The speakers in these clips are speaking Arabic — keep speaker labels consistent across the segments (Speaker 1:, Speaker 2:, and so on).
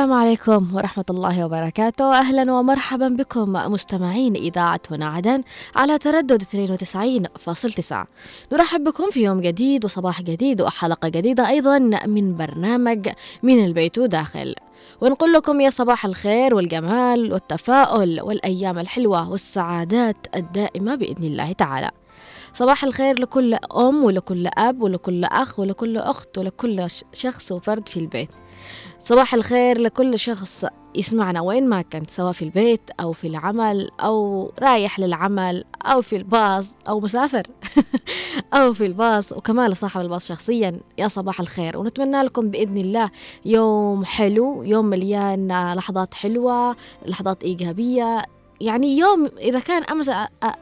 Speaker 1: السلام عليكم ورحمة الله وبركاته. أهلا ومرحبا بكم مستمعين إذاعة هنا عدن على تردد 92.9 نرحب بكم في يوم جديد وصباح جديد وحلقة جديدة أيضا من برنامج من البيت وداخل ونقول لكم يا صباح الخير والجمال والتفاؤل والأيام الحلوة والسعادات الدائمة بإذن الله تعالى. صباح الخير لكل أم ولكل أب ولكل أخ ولكل أخت ولكل شخص وفرد في البيت. صباح الخير لكل شخص يسمعنا وين ما كنت سواء في البيت أو في العمل أو رايح للعمل أو في الباص أو مسافر أو في الباص وكمان لصاحب الباص شخصيا يا صباح الخير. ونتمنى لكم بإذن الله يوم حلو يوم مليان لحظات حلوة لحظات إيجابية. يعني يوم إذا كان أمس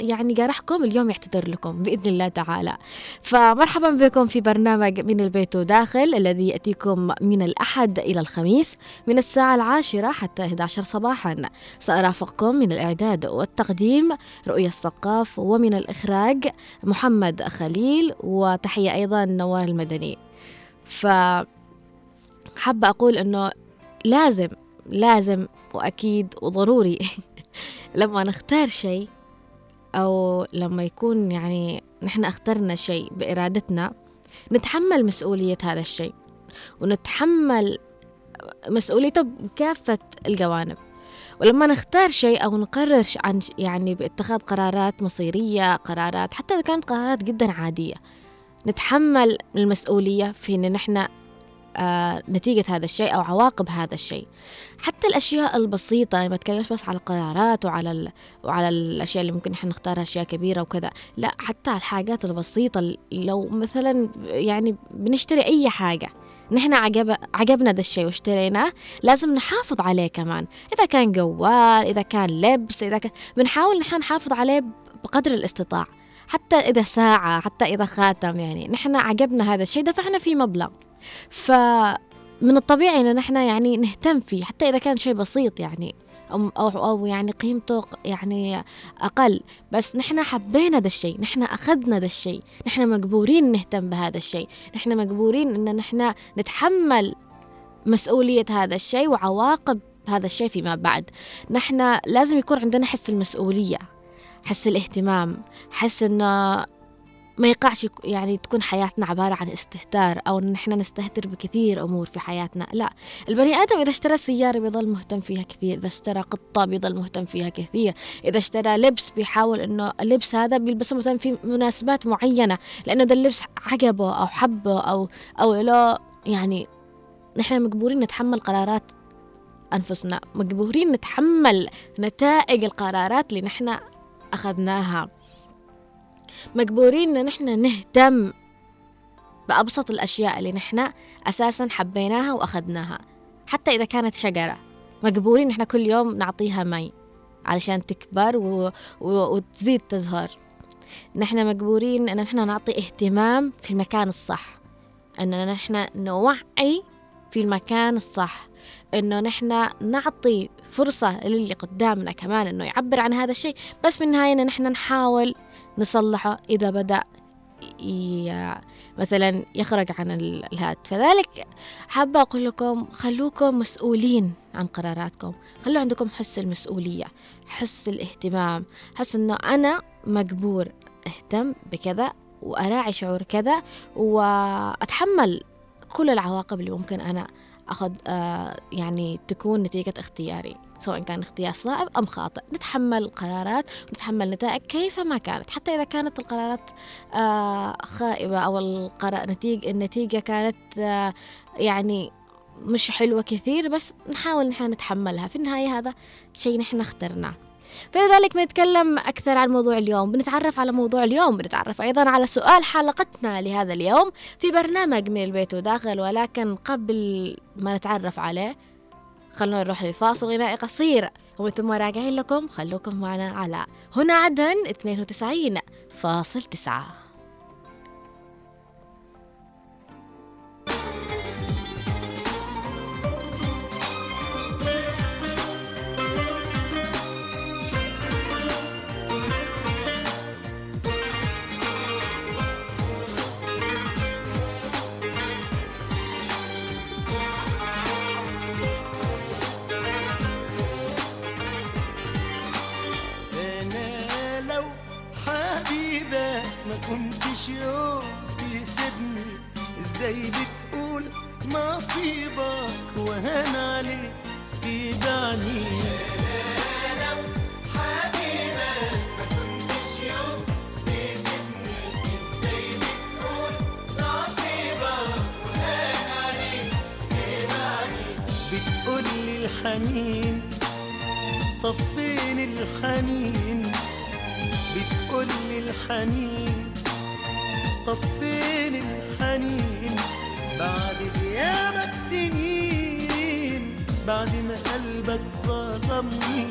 Speaker 1: يعني جرحكم اليوم يعتذر لكم بإذن الله تعالى. فمرحبا بكم في برنامج من البيت وداخل الذي يأتيكم من الأحد إلى الخميس من الساعة العاشرة حتى 11 صباحا. سأرافقكم من الإعداد والتقديم رؤية السقاف ومن الإخراج محمد خليل وتحية أيضا نوار المدني. ف حابة أقول أنه لازم لازم وأكيد وضروري لما نختار شيء أو لما يكون يعني نحن اخترنا شيء بإرادتنا نتحمل مسؤولية هذا الشيء ونتحمل مسؤوليته بكافة الجوانب. ولما نختار شيء أو نقرر عن يعني باتخاذ قرارات مصيرية قرارات حتى إذا كانت قرارات جدا عادية نتحمل المسؤولية في إن نحن نتيجة هذا الشيء أو عواقب هذا الشيء. حتى الأشياء البسيطة ما أتكلمش بس على القرارات وعلى ال... وعلى الأشياء اللي ممكن إحنا نختارها أشياء كبيرة وكذا. لا حتى على الحاجات البسيطة لو مثلا يعني بنشتري أي حاجة نحن عجب عجبنا ده الشيء واشتريناه لازم نحافظ عليه كمان. إذا كان جوال إذا كان لبس إذا كان بنحاول نحن نحافظ عليه بقدر الاستطاع حتى إذا ساعة حتى إذا خاتم يعني نحن عجبنا هذا الشيء دفعنا فيه مبلغ. فمن الطبيعي إن نحن يعني نهتم فيه حتى إذا كان شيء بسيط يعني أو, أو, يعني قيمته يعني أقل بس نحن حبينا ذا الشيء نحن أخذنا ذا الشيء نحن مجبورين نهتم بهذا الشيء نحن مجبورين إن نحن نتحمل مسؤولية هذا الشيء وعواقب هذا الشيء فيما بعد. نحن لازم يكون عندنا حس المسؤولية حس الاهتمام حس إنه ما يقعش يعني تكون حياتنا عبارة عن استهتار أو إن إحنا نستهتر بكثير أمور في حياتنا لا. البني آدم إذا اشترى سيارة بيضل مهتم فيها كثير إذا اشترى قطة بيضل مهتم فيها كثير إذا اشترى لبس بيحاول إنه اللبس هذا بيلبسه مثلا في مناسبات معينة لأنه ده اللبس عجبه أو حبه أو أو له يعني نحن مجبورين نتحمل قرارات أنفسنا مجبورين نتحمل نتائج القرارات اللي نحن أخذناها. مجبورين إن نحن نهتم بأبسط الأشياء اللي نحن أساسا حبيناها وأخذناها. حتى إذا كانت شجرة. مجبورين نحن كل يوم نعطيها مي علشان تكبر و... و... وتزيد تزهر. نحن مجبورين إن نحن نعطي اهتمام في المكان الصح. إن نحن نوعي في المكان الصح. إنه نحن نعطي فرصة للي قدامنا كمان إنه يعبر عن هذا الشيء. بس في النهاية نحن نحاول نصلحه إذا بدأ مثلا يخرج عن الهات فذلك حابة أقول لكم خلوكم مسؤولين عن قراراتكم. خلوا عندكم حس المسؤولية حس الاهتمام حس أنه أنا مجبور أهتم بكذا وأراعي شعور كذا وأتحمل كل العواقب اللي ممكن أنا أخذ آه يعني تكون نتيجة اختياري. سواء كان اختيار صائب أم خاطئ. نتحمل قرارات ونتحمل نتائج كيفما كانت. حتى إذا كانت القرارات آه خائبة أو القرار نتيجة النتيجة كانت آه يعني مش حلوة كثير بس نحاول نحن نتحملها. في النهاية هذا شيء نحن اخترناه. فلذلك بنتكلم أكثر عن موضوع اليوم. بنتعرف على موضوع اليوم. بنتعرف أيضا على سؤال حلقتنا لهذا اليوم في برنامج من البيت وداخل. ولكن قبل ما نتعرف عليه خلونا نروح لفاصل غنائي قصير ومن ثم راجعين لكم خلوكم معنا على هنا عدن 92.9
Speaker 2: يوم تسيبني إزاي بتقول نصيبك وهان عليك تدعني الحنين طب فين الحنين. بتقول الحنين طب فين الحنين بعد غيابك سنين بعد ما قلبك ظلمني.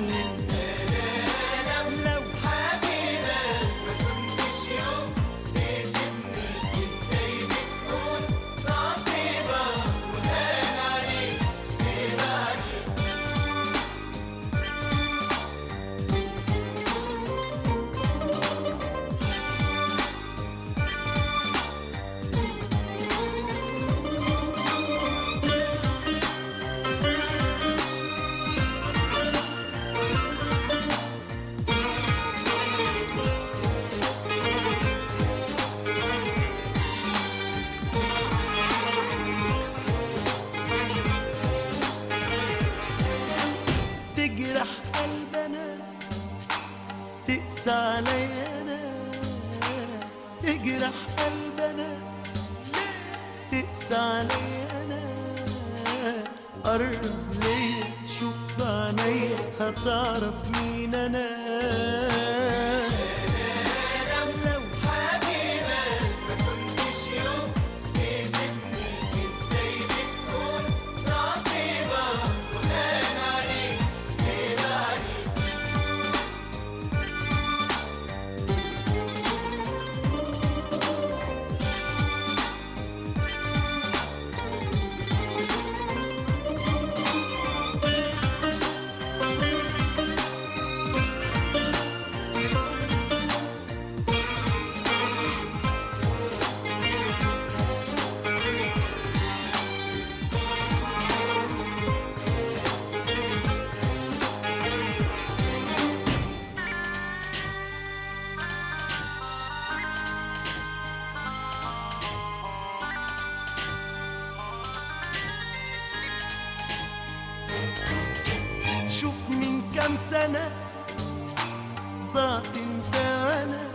Speaker 2: انت وأنا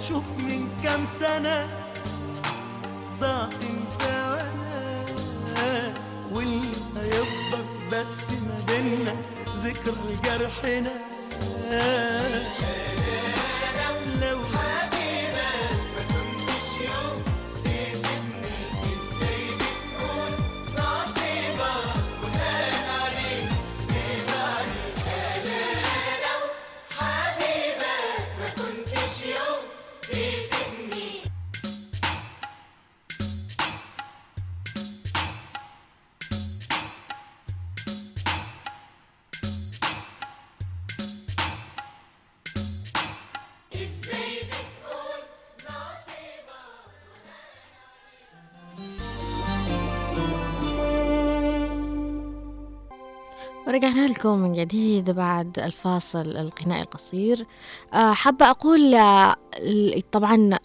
Speaker 2: شوف من كام سنة. ضعت انت وأنا واللي هيفضل بس ما بينا ذكرى لجرحنا
Speaker 1: لكم من جديد بعد الفاصل الغنائي القصير. آه، حابة أقول آه، طبعا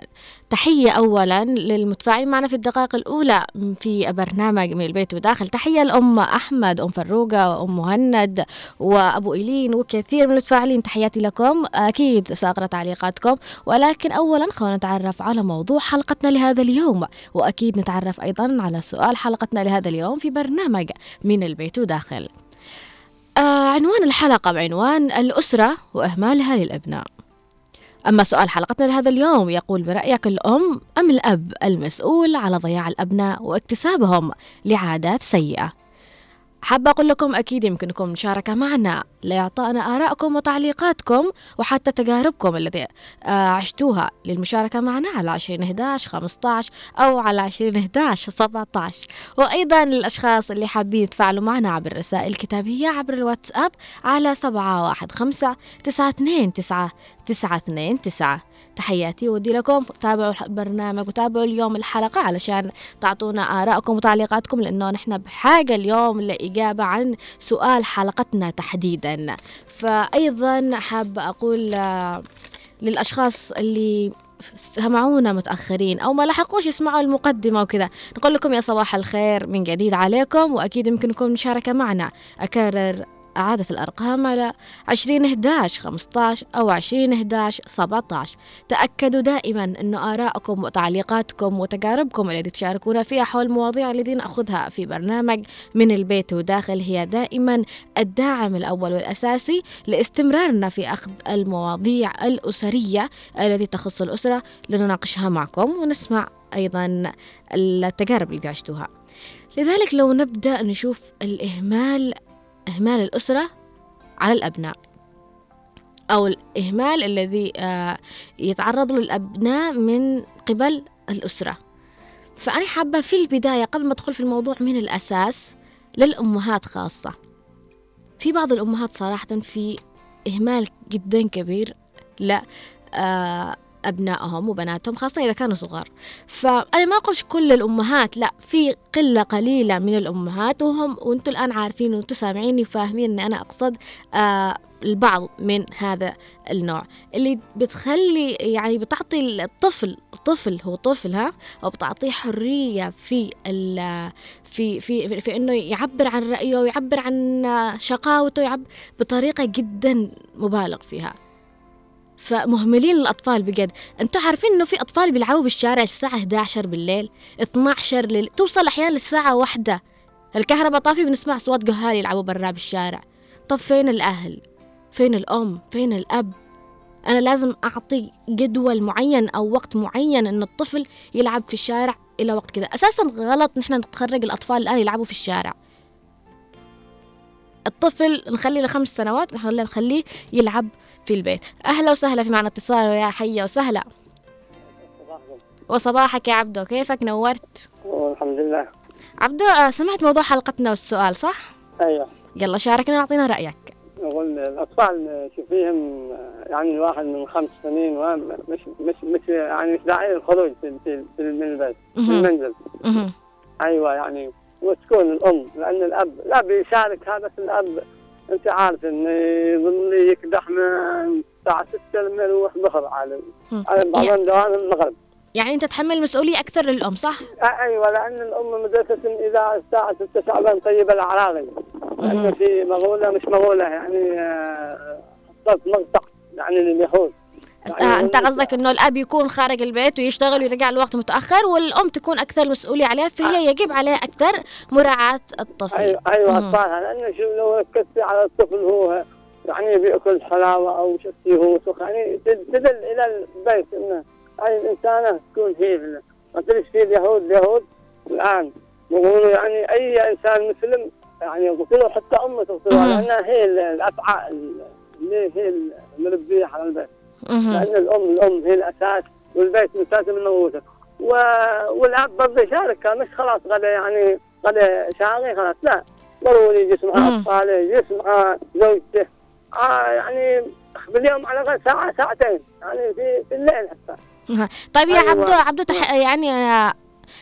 Speaker 1: تحية أولا للمتفاعلين معنا في الدقائق الأولى في برنامج من البيت وداخل. تحية لأم أحمد أم فروقة وأم مهند وأبو إيلين وكثير من المتفاعلين. تحياتي لكم. أكيد سأقرأ تعليقاتكم. ولكن أولا خلونا نتعرف على موضوع حلقتنا لهذا اليوم. وأكيد نتعرف أيضا على سؤال حلقتنا لهذا اليوم في برنامج من البيت وداخل. آه عنوان الحلقة بعنوان الأسرة وإهمالها للأبناء. أما سؤال حلقتنا لهذا اليوم يقول برأيك الأم أم الأب المسؤول على ضياع الأبناء واكتسابهم لعادات سيئة؟ حابة أقول لكم أكيد يمكنكم المشاركة معنا. لإعطائنا آرائكم وتعليقاتكم وحتى تجاربكم التي آه، عشتوها للمشاركة معنا على 20 11 15 أو على 20 11 17 وأيضا للأشخاص اللي حابين يتفاعلوا معنا عبر الرسائل الكتابية عبر الواتساب على 715 929 929 تحياتي ودي لكم. تابعوا البرنامج وتابعوا اليوم الحلقة علشان تعطونا آرائكم وتعليقاتكم لأنه نحن بحاجة اليوم لإجابة عن سؤال حلقتنا تحديدا. فأيضا حابة أقول آه، للأشخاص اللي سمعونا متأخرين أو ما لحقوش يسمعوا المقدمة وكذا نقول لكم يا صباح الخير من جديد عليكم وأكيد يمكنكم مشاركة معنا. أكرر إعادة الأرقام على 20 11 15 أو 20 11 17 تأكدوا دائما أن آراءكم وتعليقاتكم وتجاربكم التي تشاركونا فيها حول المواضيع التي نأخذها في برنامج من البيت وداخل هي دائما الداعم الأول والأساسي لاستمرارنا في أخذ المواضيع الأسرية التي تخص الأسرة لنناقشها معكم ونسمع أيضا التجارب اللي عشتوها. لذلك لو نبدأ نشوف الإهمال إهمال الأسرة على الأبناء أو الإهمال الذي آه، يتعرض له الأبناء من قبل الأسرة. فأنا حابة في البداية قبل ما أدخل في الموضوع من الأساس للأمهات خاصة. في بعض الأمهات صراحة في إهمال جدا كبير لا آه، أبنائهم وبناتهم خاصة إذا كانوا صغار. فأنا ما أقولش كل الأمهات لا في قلة قليلة من الأمهات وهم وأنتم الآن عارفين وأنتم سامعيني وفاهمين أن أنا أقصد آه البعض من هذا النوع. اللي بتخلي يعني بتعطي الطفل الطفل هو طفل ها أو بتعطيه حرية في في في في, في إنه يعبر عن رأيه ويعبر عن شقاوته يعبر بطريقة جدا مبالغ فيها. فمهملين الأطفال بجد. أنتوا عارفين إنه في أطفال بيلعبوا بالشارع الساعة 11 بالليل 12 ليل توصل أحيانا للساعة واحدة. الكهرباء طافي بنسمع صوت جهال يلعبوا برا بالشارع. طب فين الأهل؟ فين الأم؟ فين الأب؟ أنا لازم أعطي جدول معين أو وقت معين إن الطفل يلعب في الشارع إلى وقت كذا أساسا غلط نحن نتخرج الأطفال الآن يلعبوا في الشارع. الطفل نخليه لخمس سنوات نخليه يلعب في البيت. أهلا وسهلا في معنا اتصال ويا حية وسهلا. وصباحك يا عبدو كيفك؟ نورت؟
Speaker 3: الحمد لله.
Speaker 1: عبدو آه، سمعت موضوع حلقتنا والسؤال صح؟
Speaker 3: أيوه.
Speaker 1: يلا شاركنا واعطينا رأيك.
Speaker 3: نقول الأطفال شوفيهم يعني الواحد من خمس سنين مش مش مش يعني مش داعي للخروج في في من البيت في المنزل. أيوه يعني وتكون الأم لأن الأب الاب يشارك هذا في الأب. أنت عارف انه يظل يكدح من الساعة 6 لما يروح ظهر على بعض يعني دوام المغرب
Speaker 1: يعني أنت تحمل مسؤولية أكثر للأم صح؟
Speaker 3: أيوه لأن الأم مدرسة إذا الساعة 6 شعبان طيب العراقي لأنه في مغولة مش مغولة يعني آه، حصلت مقطع يعني لليهود.
Speaker 1: يعني انت قصدك إنه الأب يكون خارج البيت ويشتغل ويرجع الوقت متأخر والأم تكون أكثر مسؤولية عليه فهي آه. يجب عليها أكثر مراعاة الطفل.
Speaker 3: أيوه أيوه اطفالها لأنه شوف لو ركزتي على الطفل هو يعني بياكل حلاوة أو شتي هو يعني تدل إلى البيت إنه هاي الإنسانة تكون هي ما تدريش في اليهود اليهود الان يقولوا يعني أي إنسان مسلم يعني يقتلوا حتى أمه تقتلها لأنها هي الأفعال اللي هي المربيه على البيت. لأن الأم الأم هي الأساس والبيت مساس من موته والأب برضه يشارك مش خلاص غدا يعني غدا شاغي خلاص لا. ضروري يجلس مع أطفاله يجلس مع زوجته. آه يعني باليوم على الأقل ساعة ساعتين. يعني في, في الليل حتى.
Speaker 1: طيب يا أيوة. عبدو عبدو تح... يعني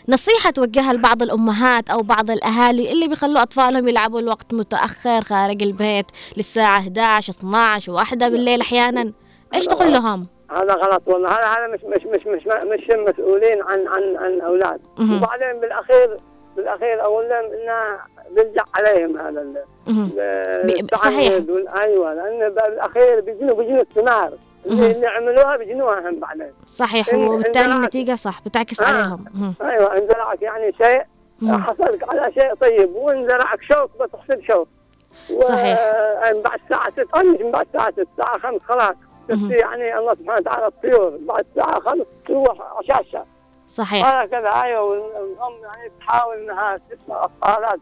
Speaker 1: نصيحة توجهها لبعض الأمهات أو بعض الأهالي اللي بيخلوا أطفالهم يلعبوا الوقت متأخر خارج البيت للساعة 11 12 واحدة بالليل أحيانا. إيش تقول لهم؟
Speaker 3: هذا غلط والله. هذا هذا مش مش مش مش مش مسؤولين عن عن عن أولاد. وبعدين بالاخير بالأخير أقول لهم إنه بيرجع عليهم هذا
Speaker 1: صحيح.
Speaker 3: أيوه لأن بالأخير بيجنوا بيجنوا الثمار اللي, عملوها بيجنوها هم بعدين.
Speaker 1: صحيح وبالتالي النتيجة صح بتعكس آه. عليهم.
Speaker 3: أيوه إن زرعك يعني شيء حصلك على شيء طيب وإن زرعك شوك بتحصد شوك.
Speaker 1: صحيح.
Speaker 3: بعد الساعة 6 مش بعد الساعة 6 الساعة 5 خلاص. تفتي يعني الله سبحانه وتعالى الطيور بعد الساعة 5 تروح عشاشة.
Speaker 1: صحيح.
Speaker 3: هكذا أيوه والأم يعني تحاول إنها تسمع اطفالها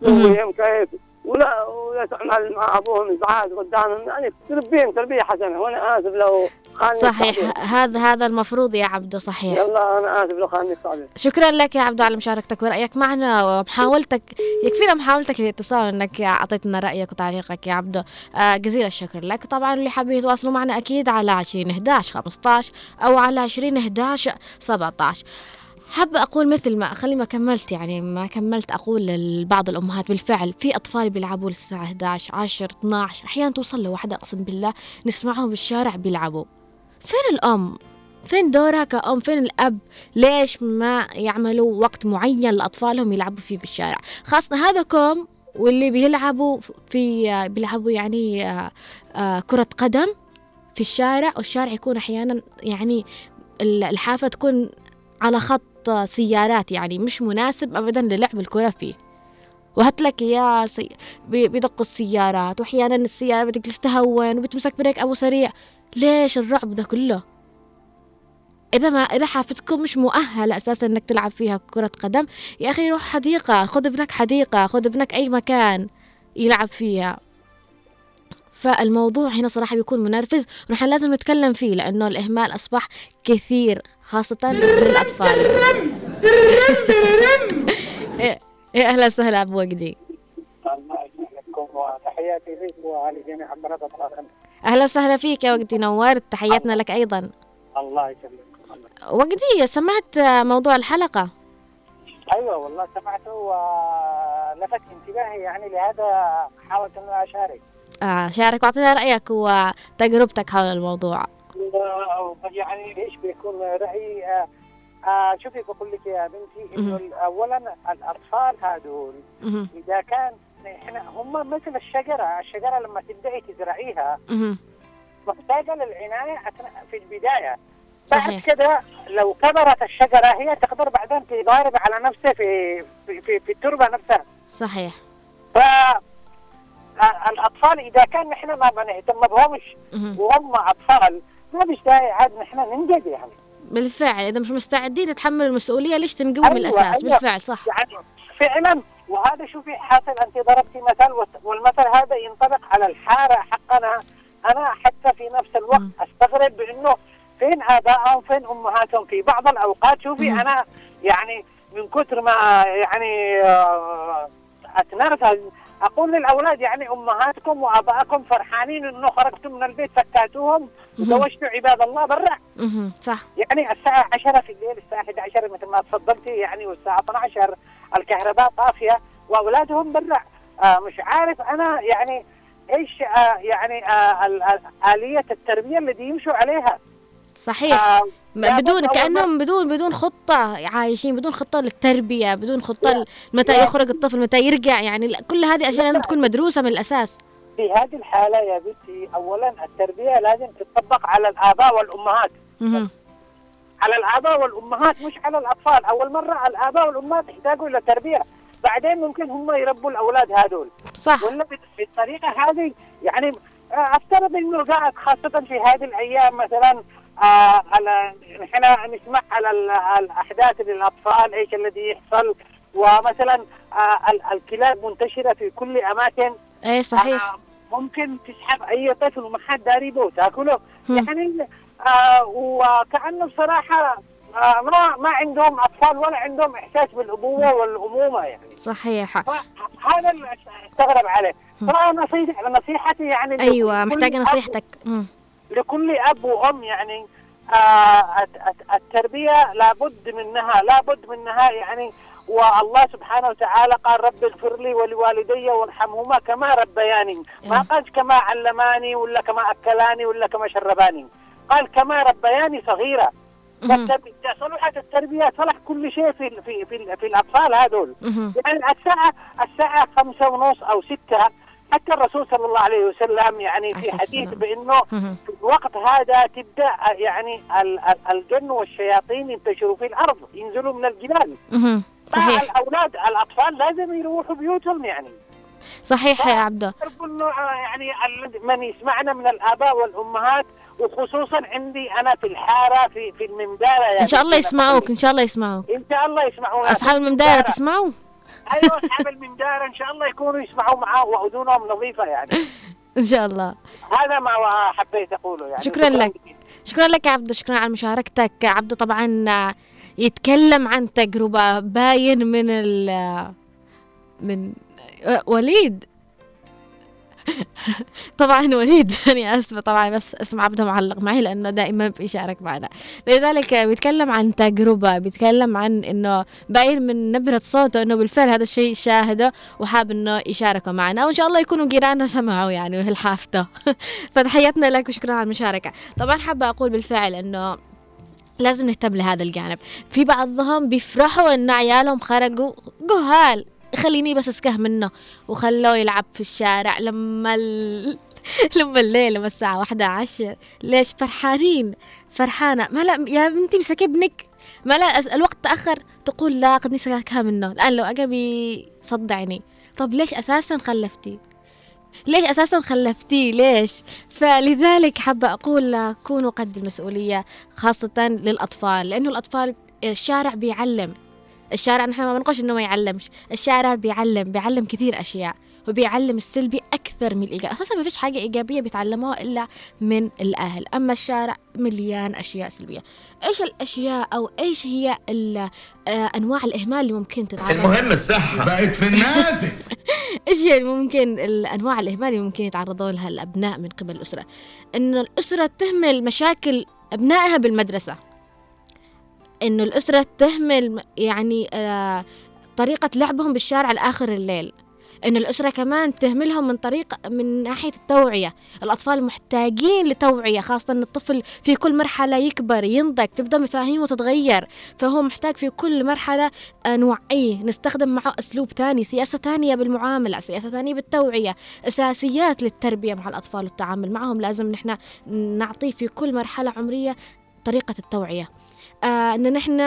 Speaker 3: تسويهم كيف. ولا ولا تعمل مع أبوهم ازعاج قدامهم. يعني تربيهم تربية حسنة. وأنا آسف لو
Speaker 1: خاني صحيح. هذا هذا المفروض يا عبدو صحيح.
Speaker 3: يلا أنا آسف لو خاني الصعب
Speaker 1: شكرا لك يا عبدو على مشاركتك ورأيك معنا. ومحاولتك يكفينا محاولتك للاتصال إنك أعطيتنا رأيك وتعليقك يا عبدو. آه جزيل الشكر لك. طبعا اللي حابين يتواصلوا معنا أكيد على 20 11 15 أو على 20 11 17 حابة أقول مثل ما خلي ما كملت يعني ما كملت أقول لبعض الأمهات بالفعل في أطفال بيلعبوا للساعة 11 10 12 أحيانا توصل لوحدة أقسم بالله نسمعهم بالشارع بيلعبوا. فين الأم؟ فين دورها كأم؟ فين الأب؟ ليش ما يعملوا وقت معين لأطفالهم يلعبوا فيه بالشارع؟ خاصة هذاكم واللي بيلعبوا في بيلعبوا يعني آه، آه، كرة قدم في الشارع والشارع يكون أحيانا يعني ال- الحافة تكون على خط سيارات يعني مش مناسب أبدا للعب الكرة فيه. وهتلك يا سي... بي- بيدقوا السيارات واحيانا السيارة بتجلس تهون وبتمسك brake أبو سريع. ليش الرعب ده كله؟ إذا ما إذا حافتكم مش مؤهله أساسا إنك تلعب فيها كرة قدم يا أخي روح حديقة خذ ابنك حديقة خذ ابنك أي مكان يلعب فيها. فالموضوع هنا صراحة بيكون منرفز ونحن لازم نتكلم فيه لأنه الإهمال أصبح كثير خاصة للأطفال. إيه أهلا وسهلا أبو وجدي
Speaker 4: وتحياتي لك ولجميع
Speaker 1: أهلا وسهلا فيك يا وجدي نورت تحياتنا لك أيضا.
Speaker 4: الله يسلمكم
Speaker 1: وجدي سمعت موضوع الحلقة؟
Speaker 4: أيوه والله سمعته ولفت انتباهي يعني لهذا حاولت ان
Speaker 1: أشارك. شارك واعطينا رأيك وتجربتك حول الموضوع.
Speaker 4: يعني ليش بيكون رأيي؟ آه، آه، شوفي بقول لك يا بنتي إنه اولا الأطفال هذول. إذا كان إحنا هم مثل الشجرة، الشجرة لما تبداي تزرعيها. محتاجة للعناية في البداية. بعد
Speaker 1: صحيح.
Speaker 4: كده لو كبرت الشجرة هي تقدر بعدين تضارب على نفسها في في في, في التربة نفسها.
Speaker 1: صحيح.
Speaker 4: ف الأطفال إذا كان نحن ما بنهتم بهمش. وهم أطفال ما داعي عاد نحن ننجد يعني
Speaker 1: بالفعل إذا مش مستعدين تتحملوا المسؤولية ليش تنقووا من
Speaker 4: أيوة،
Speaker 1: الأساس
Speaker 4: أيوة.
Speaker 1: بالفعل صح
Speaker 4: يعني فعلا وهذا شوفي حاصل أنت ضربتي مثل والت- والمثل هذا ينطبق على الحارة حقنا أنا حتى في نفس الوقت
Speaker 1: مم.
Speaker 4: أستغرب بأنه فين آبائهم فين أمهاتهم في بعض الأوقات شوفي
Speaker 1: مم.
Speaker 4: أنا يعني من كثر ما يعني آه، أتنرفز أقول للأولاد يعني أمهاتكم وآبائكم فرحانين إنه خرجتم من البيت فكاتوهم. وزوجتوا عباد الله برا.
Speaker 1: صح
Speaker 4: يعني الساعة 10 في الليل الساعة 11 مثل ما تفضلتي يعني والساعة 12 الكهرباء طافية وأولادهم برا آه مش عارف أنا يعني إيش آه يعني آه ال- ال- آلية التربية اللي يمشوا عليها
Speaker 1: صحيح.
Speaker 4: آه لابد
Speaker 1: بدون
Speaker 4: أول
Speaker 1: كأنهم بدون بدون خطة عايشين بدون خطة للتربية بدون. ل- متى. يخرج الطفل متى يرجع يعني كل هذه أشياء لازم تكون مدروسة من الأساس.
Speaker 4: في هذه الحالة يا بنتي أولا التربية لازم تطبق على الآباء والأمهات.
Speaker 1: مهم.
Speaker 4: على الآباء والأمهات مش على الأطفال. أول مرة الآباء والأمهات يحتاجوا إلى تربية. بعدين ممكن هم يربوا الأولاد هذول.
Speaker 1: صح.
Speaker 4: ولا بالطريقة هذه يعني آه، أفترض إنه قاعد خاصة في هذه الأيام مثلا على إحنا نسمع على ال- الأحداث للأطفال إيش الذي يحصل. ومثلا آه ال- الكلاب منتشرة في كل أماكن.
Speaker 1: إيه صحيح.
Speaker 4: آه ممكن تسحب أي طفل وما حد داري به وتاكله. يعني آه وكانه بصراحه آه ما ما عندهم أطفال ولا عندهم إحساس بالابوه والأمومة يعني.
Speaker 1: صحيح.
Speaker 4: هذا اللي أستغرب عليه. فنصيحتي نصيحتي يعني
Speaker 1: محتاجة
Speaker 4: أب-
Speaker 1: نصيحتك.
Speaker 4: لكل أب وأم يعني آه الت- الت- التربية لابد منها لابد منها يعني. والله سبحانه وتعالى قال رب اغفر لي ولوالدي وارحمهما كما ربياني. ما. قال كما علماني ولا كما أكلاني ولا كما شرباني. قال كما ربياني صغيرة. صلحت التربية صلح كل شيء في في في, في الأطفال هذول. يعني الساعة الساعة خمسة ونص أو ستة حتى الرسول صلى الله عليه وسلم يعني في حديث
Speaker 1: مهم.
Speaker 4: في الوقت هذا تبدأ يعني ال- ال- الجن والشياطين ينتشروا في الأرض ينزلوا من الجبال.
Speaker 1: صحيح.
Speaker 4: الأولاد الأطفال لازم يروحوا بيوتهم يعني.
Speaker 1: صحيح يا عبده
Speaker 4: آه، يعني من يسمعنا من الآباء والأمهات وخصوصا عندي أنا في الحارة في في المندارة يعني.
Speaker 1: إن شاء الله يسمعوك إن شاء الله يسمعوك.
Speaker 4: إن شاء الله يسمعونا.
Speaker 1: أصحاب
Speaker 4: في
Speaker 1: الممدارة تسمعوا؟
Speaker 4: أيوه اصحاب المندار إن شاء الله يكونوا يسمعوا معاه واذونهم نظيفة يعني.
Speaker 1: إن شاء الله.
Speaker 4: هذا ما حبيت أقوله يعني.
Speaker 1: شكراً لك. شكرا لك يا عبده شكرا على مشاركتك. عبده طبعا يتكلم عن تجربة باين من ال من وليد. طبعا وليد أنا آسفة طبعا بس اسم عبده معلق معي لأنه دائما بيشارك معنا. لذلك بيتكلم عن تجربة بيتكلم عن إنه باين من نبرة صوته إنه بالفعل هذا الشيء شاهده وحاب إنه يشاركه معنا. وإن شاء الله يكونوا جيرانه سمعوا يعني الحافته. فتحياتنا لك وشكرا على المشاركة. طبعا حابة أقول بالفعل إنه لازم نهتم لهذا الجانب. في بعضهم بيفرحوا إن عيالهم خرجوا جهال. خليني بس اسكه منه. وخلوه يلعب في الشارع لما ال... لما الليل لما الساعة واحدة عشر. ليش؟ فرحانين. فرحانة. ما لا يا بنتي مسك ابنك ما لا الوقت تأخر. تقول لا قد نسكها منه. الآن لو أجا بيصدعني طب ليش أساسا خلفتي؟ ليش أساسا خلفتيه ليش؟ فلذلك حابة أقول كونوا قد المسؤولية خاصة للأطفال. لأنه الأطفال الشارع بيعلم. الشارع نحن ما بنقولش إنه ما يعلمش. الشارع بيعلم بيعلم كثير أشياء وبيعلم السلبي أكثر من الإيجابي. أساسا ما فيش حاجة إيجابية بيتعلموها إلا من الأهل. أما الشارع مليان أشياء سلبية. إيش الأشياء أو إيش هي ال- آه، أنواع الإهمال اللي ممكن تتعرض
Speaker 5: المهم الصحة.
Speaker 6: بقت في النازل.
Speaker 1: إيش هي ممكن الانواع الإهمال اللي ممكن يتعرضوا لها الأبناء من قبل الأسرة؟ إنه الأسرة تهمل مشاكل أبنائها بالمدرسة. إنه الأسرة تهمل يعني آه طريقة لعبهم بالشارع لآخر الليل. إن الأسرة كمان تهملهم من طريق من ناحية التوعية. الأطفال محتاجين لتوعية خاصة أن الطفل في كل مرحلة يكبر ينضج تبدأ مفاهيمه تتغير فهو محتاج في كل مرحلة آه، نوعيه نستخدم معه أسلوب ثاني سياسة ثانية بالمعاملة سياسة ثانية بالتوعية. أساسيات للتربية مع الأطفال والتعامل معهم. لازم نحن نعطيه في كل مرحلة عمرية طريقة التوعية. آه إن نحن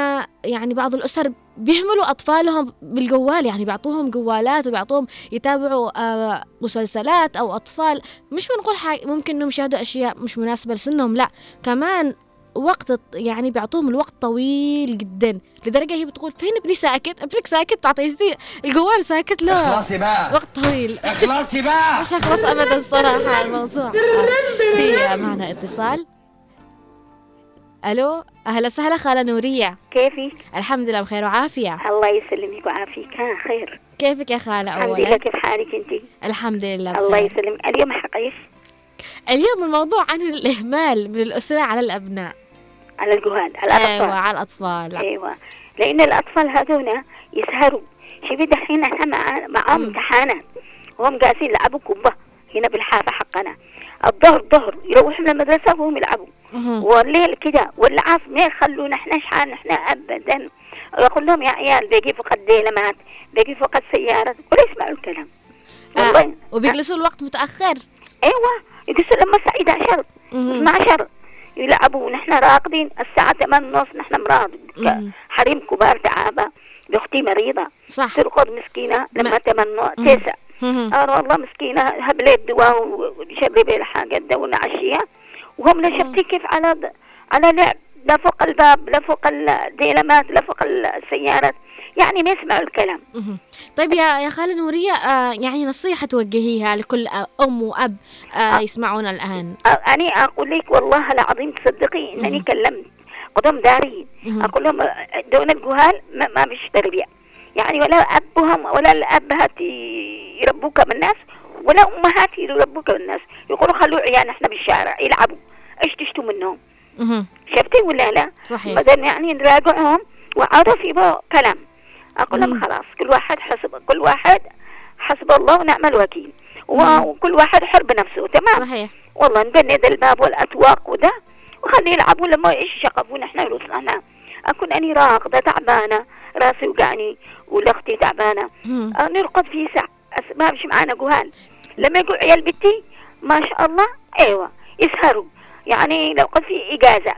Speaker 1: يعني بعض الأسر بيهملوا أطفالهم بالجوال يعني بيعطوهم جوالات وبيعطوهم يتابعوا آه مسلسلات أو أطفال. مش بنقول ممكن إنهم يشاهدوا أشياء مش مناسبة لسنهم لا. كمان وقت يعني بيعطوهم الوقت طويل جدا. لدرجة هي بتقول فين ابني ساكت؟ ابنك ساكت؟ تعطيه الجوال ساكت؟ لا.
Speaker 5: اخلصي بقى.
Speaker 1: وقت طويل.
Speaker 5: اخلصي بقى.
Speaker 1: مش هخلص ابدا صراحة الموضوع. آه، في معنا اتصال. ألو أهلا وسهلا خالة نورية.
Speaker 7: كيفك؟
Speaker 1: الحمد لله بخير وعافية.
Speaker 7: الله يسلمك ويعافيك. ها خير.
Speaker 1: كيفك يا خالة
Speaker 7: الحمد لله
Speaker 1: اولا
Speaker 7: كيف حالك أنت؟
Speaker 1: الحمد لله
Speaker 7: الله
Speaker 1: بخير
Speaker 7: يسلمك. اليوم حق إيش؟
Speaker 1: اليوم الموضوع عن الإهمال من الأسرة على الأبناء.
Speaker 7: على الجهال على
Speaker 1: أيوه
Speaker 7: الاطفال
Speaker 1: على الأطفال.
Speaker 7: أيوه. لأن الأطفال هذونا يسهروا. شوفي دحين إحنا مع معاهم. امتحانات وهم قاعدين يلعبوا كبه هنا بالحافة حقنا. الظهر ظهر يروحوا من المدرسة وهم يلعبوا. والليل كده والعصر ما يخلونا إحنا شحال إحنا ابدا أقول لهم يا عيال باقي فقط ديلمات باقي فقط سيارات ولا يسمعوا الكلام والله
Speaker 1: آه. وبيجلسوا الوقت متأخر
Speaker 7: أيوه يقصوا لما الساعة 11
Speaker 1: مهم.
Speaker 7: 12 يلعبوا ونحن راقدين الساعة 8 ونص نحن مراد. حريم كبار تعابة أختي مريضة
Speaker 1: صح
Speaker 7: ترقد مسكينة لما
Speaker 1: ما-
Speaker 7: 8
Speaker 1: مم.
Speaker 7: 9 آه والله مسكينة هبلت دواء وشربي الحاجة ده ونعشيها وهم لا شفتي كيف على ض- على لعب لا فوق الباب لا فوق الديلمات لا فوق السيارات. يعني ما يسمعوا الكلام.
Speaker 1: طيب يا يا خالة نورية آه يعني نصيحة توجهيها لكل آه، أم وأب آه يسمعونا الآن.
Speaker 7: آه، أنا أقول لك والله العظيم تصدقي إنني
Speaker 1: مم.
Speaker 7: كلمت قدام دارين
Speaker 1: مهم.
Speaker 7: أقول لهم آه، دون الجهال ما, ما فيش تربية. يعني ولا أبهم ولا الأبهات ي- يربوك من الناس ولا أمهات يربوك من الناس. يقولوا خلوا عيالنا إحنا بالشارع يلعبوا. إيش تشتوا منهم. شفتي ولا لا؟
Speaker 1: صحيح.
Speaker 7: بدل يعني نراجعهم وعادوا في كلام. أقول
Speaker 1: مم.
Speaker 7: لهم خلاص كل واحد حسب كل واحد حسب الله ونعم الوكيل. وكل واحد حر بنفسه تمام؟
Speaker 1: صحيح.
Speaker 7: والله نبند الباب والأسواق وده وخليه يلعبوا لما إيش شقفون إحنا رسلنا أكون أني راقدة تعبانة راسي تعبانة.
Speaker 1: مهم.
Speaker 7: آه، نرقد في ساعة. أس- ما فيش معانا جهال. لما يقول عيال بنتي ما شاء الله أيوة يسهروا. يعني لو قد في إجازة.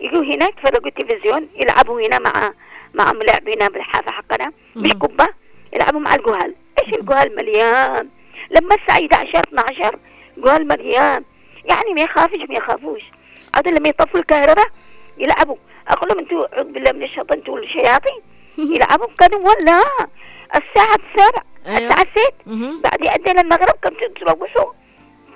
Speaker 7: يجوا هنا يتفرجوا التلفزيون يلعبوا هنا مع مع لعب هنا بالحافة حقنا. مش. كبة يلعبوا مع الجهال. إيش الجهال مليان؟ لما الساعة 11 12 جهال مليان. يعني ما يخافش ما يخافوش. عاد لما يطفوا الكهرباء يلعبوا. أقول لهم أنتوا أعوذ بالله من الشيطان أنتوا الشياطين. يلعبوا. كانوا ولا الساعة السابع.
Speaker 1: أيوة.
Speaker 7: الساعة 6
Speaker 1: مهم.
Speaker 7: بعد يأذن المغرب كم تروحوا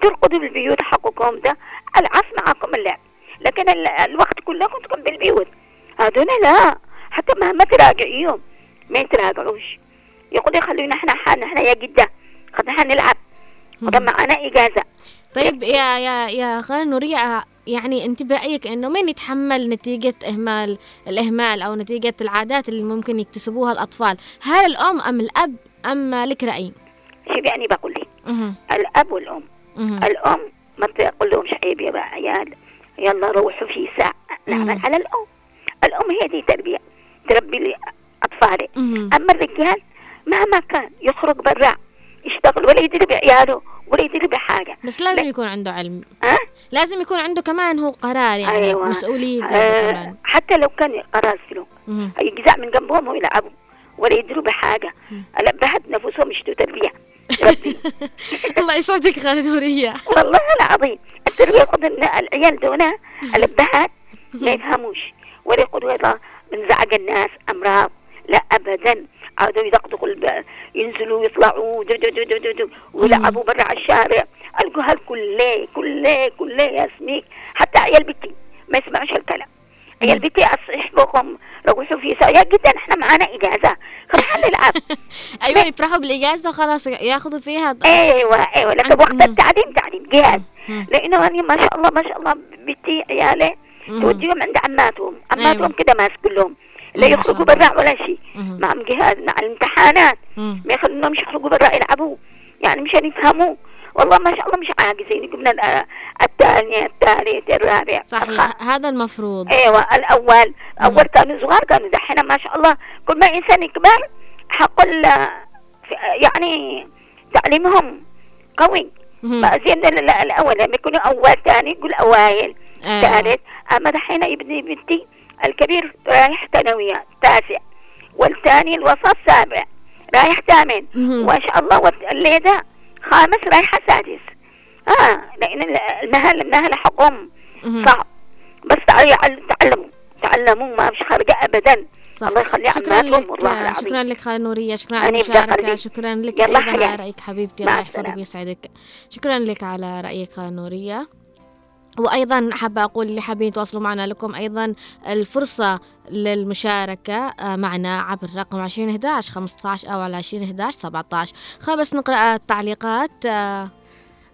Speaker 7: ترقدوا بالبيوت حقكم ده. العصر معكم اللعب. لكن ال- الوقت كله كنتم بالبيوت. هذول لا. حتى مهما تراجعيهم. ما يتراجعوش. يقول خلونا إحنا حالنا إحنا يا جدة خدنا نلعب. خدنا معنا إجازة.
Speaker 1: طيب يا يا يا خالة نورية آه، يعني أنت برأيك إنه مين يتحمل نتيجة إهمال الإهمال أو نتيجة العادات اللي ممكن يكتسبوها الأطفال هل الأم أم الأب أم لك رأي
Speaker 7: شوفي يعني بقول لك
Speaker 1: مهم.
Speaker 7: الأب والأم
Speaker 1: مهم.
Speaker 7: الأم ما تقول لهمش عيب يا عيال يلا روحوا في ساعة نعمل. على الأم الأم هي دي تربية تربي لي اطفالي. أما الرجال مهما كان يخرج برا يشتغل ولا يدري بعياله ولا يدري بحاجة.
Speaker 1: بس لازم
Speaker 7: لا.
Speaker 1: يكون عنده علم.
Speaker 7: ها؟
Speaker 1: لازم يكون عنده كمان هو قرار يعني
Speaker 7: أيوة.
Speaker 1: مسؤولية عنده
Speaker 7: آه
Speaker 1: كمان.
Speaker 7: حتى لو كان قرار سلوك. يجزع من جنبهم ويلعبوا ولا يدروا
Speaker 1: بحاجة.
Speaker 7: الابهات نفسهم يشتوا تربية. ربي.
Speaker 1: الله يسعدك خالة نورية.
Speaker 7: والله العظيم. التربية ياخذ العيال دونا الابهات ما يفهموش. ولا يقولوا هذا من زعج الناس أمراض. لا ابدا. عادوا يدقدقوا ينزلوا يطلعوا دو دو دو دو دو دو ويلعبوا برا على الشارع ألقوا هالكل كل كل يا سميك. حتى عيال بنتي ما يسمعوش الكلام. عيال بنتي يحبوكم روحوا في ساعة جدا إحنا معانا إجازة. خلاص نلعب
Speaker 1: أيوة يفرحوا بالإجازة وخلاص ياخذوا فيها
Speaker 7: أيوه أيوه. لكن وقت. التعليم تعليم جهاز. لأنه أنا ما شاء الله ما شاء الله بنتي عيالي. توديهم عند عماتهم عماتهم
Speaker 1: أيوة.
Speaker 7: كده ماسك لهم. لا
Speaker 1: ما
Speaker 7: يخرجوا. برا ولا شيء.
Speaker 1: مم.
Speaker 7: معهم جهاز مع الامتحانات. ما يخلونهمش يخرجوا برا يلعبوا. يعني مشان يفهموا والله ما شاء الله مش عاجزين. ال- الثاني الثالث الرابع.
Speaker 1: صحيح. هذا المفروض.
Speaker 7: أيوه الأول. اول كانوا صغار كانوا دحين ما شاء الله. كل ما إنسان يكبر حق ال- يعني تعليمهم قوي.
Speaker 1: مهم.
Speaker 7: بقى زي من ال- الأول. لما يكونوا أول ثاني يقول أوائل
Speaker 1: أيوة.
Speaker 7: ثالث. أما دحين ابني بنتي الكبير رايح ثانوية تاسع والثاني الوسط سابع رايح ثامن. ما شاء الله واللي ده خامس رايحة سادس آه لأن ال- المهل المهل حقهم. صعب بس تعلموا تعلموا ما مش خارجة ابدا
Speaker 1: صح.
Speaker 7: الله يخلي
Speaker 1: شكرا لك
Speaker 7: والله العظيم
Speaker 1: شكرا لك خالة نورية شكرا على
Speaker 7: قلبي.
Speaker 1: شكرا لك
Speaker 7: يلا
Speaker 1: أيضا على. رأيك حبيبتي الله يحفظك. ويسعدك شكرا لك على رأيك خالة نورية وأيضا حابة أقول اللي حابين يتواصلوا معنا لكم أيضا الفرصة للمشاركة آه، معنا عبر رقم 2011 15 أو على 2011 17 خلينا بس نقرأ التعليقات آه،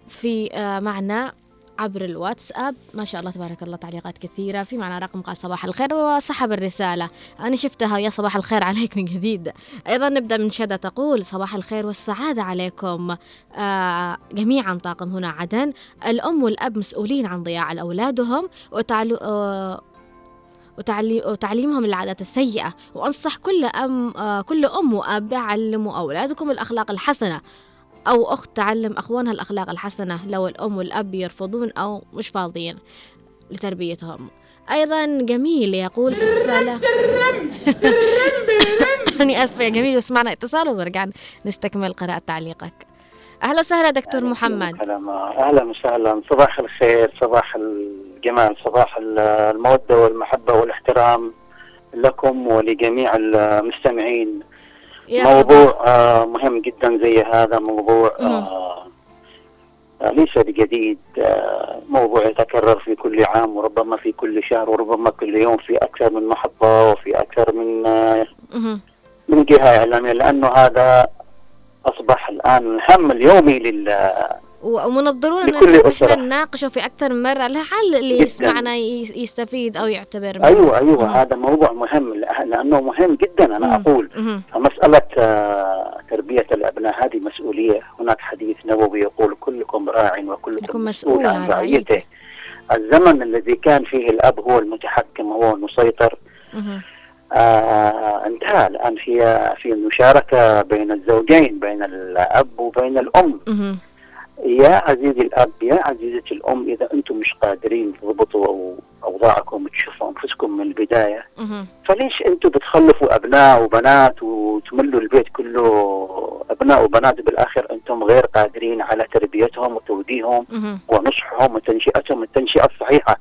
Speaker 1: في آه، معنا. عبر الواتساب. ما شاء الله تبارك الله تعليقات كثيرة. في معنا رقم قال صباح الخير وسحب الرسالة. أنا شفتها ويا صباح الخير عليك من جديد. أيضا نبدأ من شدة تقول صباح الخير والسعادة عليكم. آه جميعا طاقم هنا عدن. الأم والأب مسؤولين عن ضياع أولادهم وتعلو آه وتعلي- وتعليمهم العادات السيئة. وأنصح كل أم آه كل أم وأب علموا أولادكم الأخلاق الحسنة. أو أخت تعلم أخوانها الأخلاق الحسنة لو الأم والأب يرفضون أو مش فاضيين لتربيتهم. أيضا جميل يقول سلام أنا آسفة يا جميل وسمعنا اتصال ونرجع نستكمل قراءة تعليقك. أهلا وسهلا دكتور محمد.
Speaker 6: أهلا وسهلا. صباح الخير صباح الجمال صباح ال- المودة والمحبة والإحترام لكم ولجميع المستمعين. موضوع آه، مهم جدا زي هذا موضوع آه، آه، ليس بجديد آه، موضوع يتكرر في كل عام وربما في كل شهر وربما كل يوم في أكثر من محطة وفي أكثر من آه،. من جهة إعلامية لأنه هذا أصبح الآن الهم اليومي لل
Speaker 1: ومن الضروري ان. إحنا نناقشه في أكثر من مرة لعل اللي. يسمعنا يس- يستفيد أو يعتبر منه.
Speaker 6: أيوه أيوه
Speaker 1: مم.
Speaker 6: هذا موضوع مهم لأنه مهم جدا أنا
Speaker 1: مم.
Speaker 6: أقول
Speaker 1: مهم.
Speaker 6: فمسألة آه، تربية الأبناء هذه مسؤولية هناك حديث نبوي يقول كلكم راع
Speaker 1: كلكم
Speaker 6: وكلكم
Speaker 1: مسؤول عن رعيته.
Speaker 6: الزمن الذي كان فيه الأب هو المتحكم هو المسيطر. آه انتهى الآن في في المشاركة بين الزوجين بين الأب وبين الأم
Speaker 1: مهم.
Speaker 6: يا عزيزي الأب يا عزيزتي الأم إذا أنتم مش قادرين تضبطوا أو أوضاعكم وتشوفوا أنفسكم من
Speaker 1: البداية.
Speaker 6: فليش أنتم بتخلفوا أبناء وبنات وتملوا البيت كله أبناء وبنات بالآخر؟ أنتم غير قادرين على تربيتهم وتوجيههم. ونصحهم وتنشئتهم. التنشئة الصحيحة.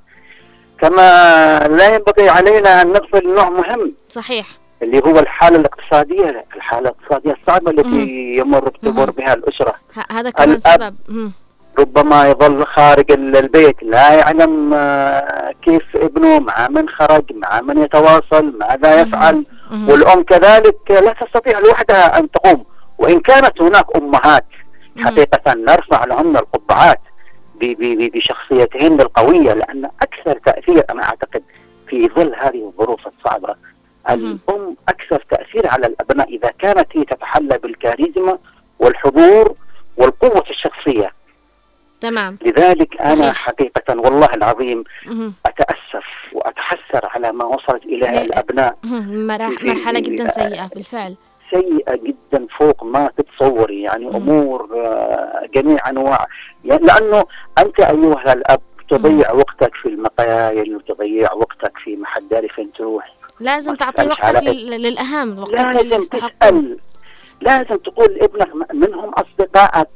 Speaker 6: كما لا ينبغي علينا أن نغفل نوع مهم.
Speaker 1: صحيح.
Speaker 6: اللي هو الحالة الاقتصادية الحالة الاقتصادية الصعبة التي يمر تمر. بها
Speaker 1: الأسرة هذا كمان. سبب.
Speaker 6: ربما يظل خارج ال- البيت لا يعلم آه، كيف ابنه مع من خرج مع من يتواصل ماذا يفعل
Speaker 1: مهم.
Speaker 6: والأم كذلك لا تستطيع لوحدها أن تقوم وإن كانت هناك أمهات
Speaker 1: مهم.
Speaker 6: حقيقة نرفع لهن القبعات بشخصيتهن القوية لأن أكثر تأثير أنا أعتقد في ظل هذه الظروف الصعبة
Speaker 1: مهم.
Speaker 6: الأم أكثر تأثير على الأبناء إذا كانت هي تتحلى بالكاريزما والحضور والقوة الشخصية
Speaker 1: تمام
Speaker 6: لذلك أنا
Speaker 1: صحيح.
Speaker 6: حقيقة والله العظيم
Speaker 1: مهم.
Speaker 6: أتأسف وأتحسر على ما وصلت
Speaker 1: مهم. مراح- مرحلة جدا سيئة بالفعل
Speaker 6: سيئة جدا فوق ما تتصوري يعني
Speaker 1: مم.
Speaker 6: أمور آه، جميع أنواع يعني لأنه أنت أيها الأب تضيع وقتك في المقايل وتضيع وقتك في محل داري فين تروح
Speaker 1: لازم تعطي وقتك
Speaker 6: على
Speaker 1: لل- للأهم وقتك
Speaker 6: لازم تسأل. لازم تقول لابنك منهم أصدقائك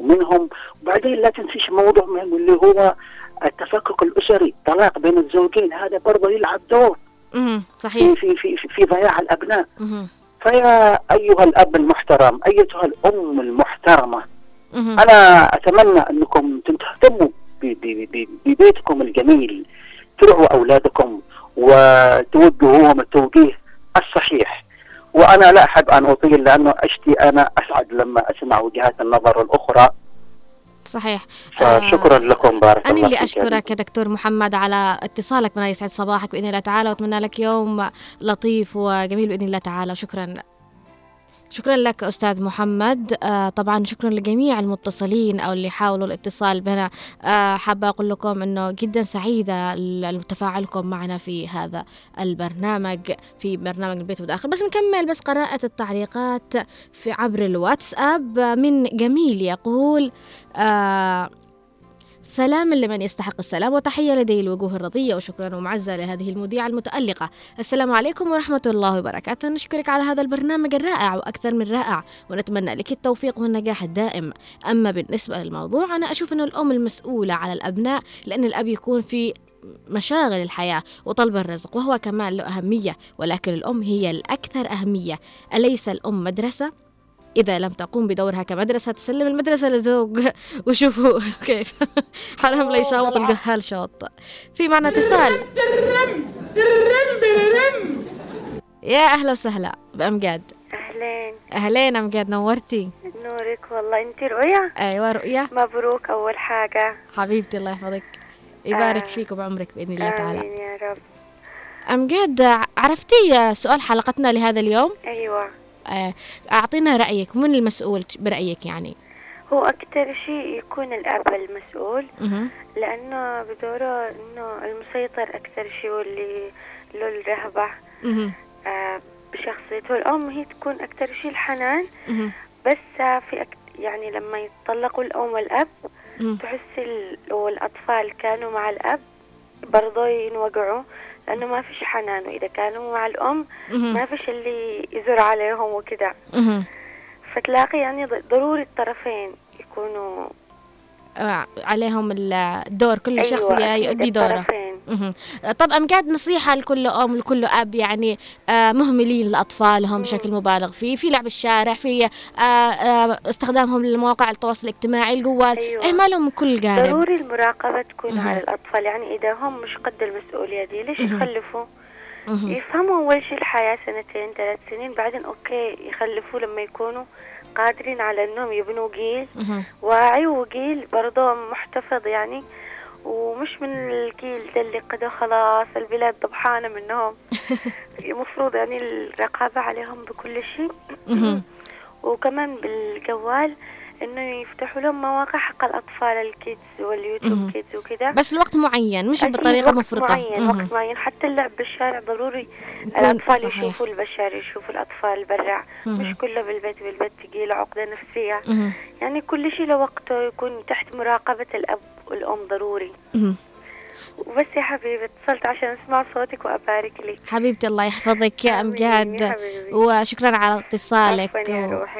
Speaker 6: ومنهم. وبعدين لا تنسيش موضوع مهم اللي هو التفكك الأسري طلاق بين الزوجين. هذا برضه يلعب دور. في
Speaker 1: صحيح.
Speaker 6: في في في ضياع الأبناء.
Speaker 1: مهم.
Speaker 6: فيا أيها الأب المحترم أيتها الأم المحترمة
Speaker 1: مهم.
Speaker 6: أنا أتمنى أنكم تهتموا ببيتكم الجميل ترعوا أولادكم. وتوجهوهم التوجيه الصحيح. وأنا لا أحب أن أطيل لأنه أشتي أنا أسعد لما أسمع وجهات النظر الأخرى.
Speaker 1: صحيح.
Speaker 6: فشكرا لكم. بارك
Speaker 1: أنا
Speaker 6: الله
Speaker 1: اللي أشكرك يا دكتور محمد على اتصالك معنا يسعد صباحك بإذن الله تعالى وأتمنى لك يوم لطيف وجميل بإذن الله تعالى. وشكرا شكرا لك أستاذ محمد. آه طبعا شكرا لجميع المتصلين أو اللي حاولوا الاتصال بنا. آه حابة أقول لكم أنه جدا سعيدة ل- تفاعلكم معنا في هذا البرنامج في برنامج البيت وداخل بس نكمل بس قراءة التعليقات في عبر الواتساب. آه، من جميل يقول آه سلام لمن يستحق السلام وتحية لدي الوجوه الرضية وشكرا ومعزة لهذه المذيعة المتألقة. السلام عليكم ورحمة الله وبركاته. نشكرك على هذا البرنامج الرائع وأكثر من رائع ونتمنى لك التوفيق والنجاح الدائم. أما بالنسبة للموضوع أنا أشوف أن الأم المسؤولة على الأبناء لأن الأب يكون في مشاغل الحياة وطلب الرزق وهو كمان له أهمية ولكن الأم هي الأكثر أهمية. أليس الأم مدرسة؟ إذا لم تقوم بدورها كمدرسة تسلم المدرسة لزوج وشوفوا كيف. حرام لا يشاوط الجهال شوط في معنا اتصال يا أهلا وسهلا بأمجاد
Speaker 8: أهلين.
Speaker 1: أهلين أمجاد نورتي.
Speaker 8: نورك والله. انت رؤيا؟
Speaker 1: أيوة رؤية
Speaker 8: مبروك أول حاجة.
Speaker 1: حبيبتي الله يحفظك. يبارك
Speaker 8: آه.
Speaker 1: فيك وبعمرك بإذن الله تعالى.
Speaker 8: آمين يا رب.
Speaker 1: أمجاد عرفتي سؤال حلقتنا لهذا اليوم؟
Speaker 8: أيوه.
Speaker 1: آه، أعطينا رأيك من المسؤول برأيك يعني
Speaker 8: هو أكتر شيء يكون الأب المسؤول. لأنه بدوره إنه المسيطر أكثر شيء واللي له الرهبة. آه بشخصيته الأم هي تكون أكثر شيء الحنان. بس آه في أك... يعني لما يتطلقوا الأم والأب
Speaker 1: مهم.
Speaker 8: تحس ال... لو الأطفال كانوا مع الأب برضو ينوقعوا لأنه ما فيش حنان وإذا كانوا مع الأم
Speaker 1: مهم.
Speaker 8: ما فيش اللي يزور عليهم وكده
Speaker 1: مهم.
Speaker 8: فتلاقي يعني ضروري الطرفين يكونوا
Speaker 1: آه، عليهم الدور كل
Speaker 8: أيوة
Speaker 1: شخص يؤدي دوره. طب أمجاد نصيحة لكل أم لكل أب يعني آه، مهملين لأطفالهم بشكل مبالغ فيه في لعب الشارع في آه، آه، استخدامهم لمواقع التواصل الاجتماعي الجوال
Speaker 8: أيوة.
Speaker 1: إهمالهم من كل جانب
Speaker 8: ضروري المراقبة تكون. على الأطفال يعني إذا هم مش قد المسؤولية دي ليش. يخلفوا. يفهموا أول شيء الحياة سنتين ثلاث سنين بعدين أوكي يخلفوا لما يكونوا قادرين على أنهم يبنوا جيل. واعي وجيل برضه محتفظ يعني ومش من الجيل ده اللي قد خلاص البلاد ضبحانة منهم المفروض يعني الرقابة عليهم بكل شيء. وكمان بالجوال إنه يفتحوا لهم مواقع حق الأطفال الكيدز. واليوتيوب كيدز وكده
Speaker 1: بس لوقت معين مش
Speaker 8: أكيد
Speaker 1: بطريقة
Speaker 8: وقت
Speaker 1: مفرطة
Speaker 8: معين. وقت معين حتى اللعب بالشارع ضروري
Speaker 1: يكون
Speaker 8: الأطفال
Speaker 1: صحيح.
Speaker 8: يشوفوا البشر يشوفوا الأطفال برا. مش كله بالبيت بالبيت تجي له عقدة نفسية
Speaker 1: مهم.
Speaker 8: يعني كل شيء له وقته يكون تحت مراقبة الأب والأم ضروري. وبس يا حبيبي اتصلت عشان أسمع صوتك وأبارك لك.
Speaker 1: حبيبتي الله يحفظك يا
Speaker 8: حبيبي.
Speaker 1: وشكرا على اتصالك.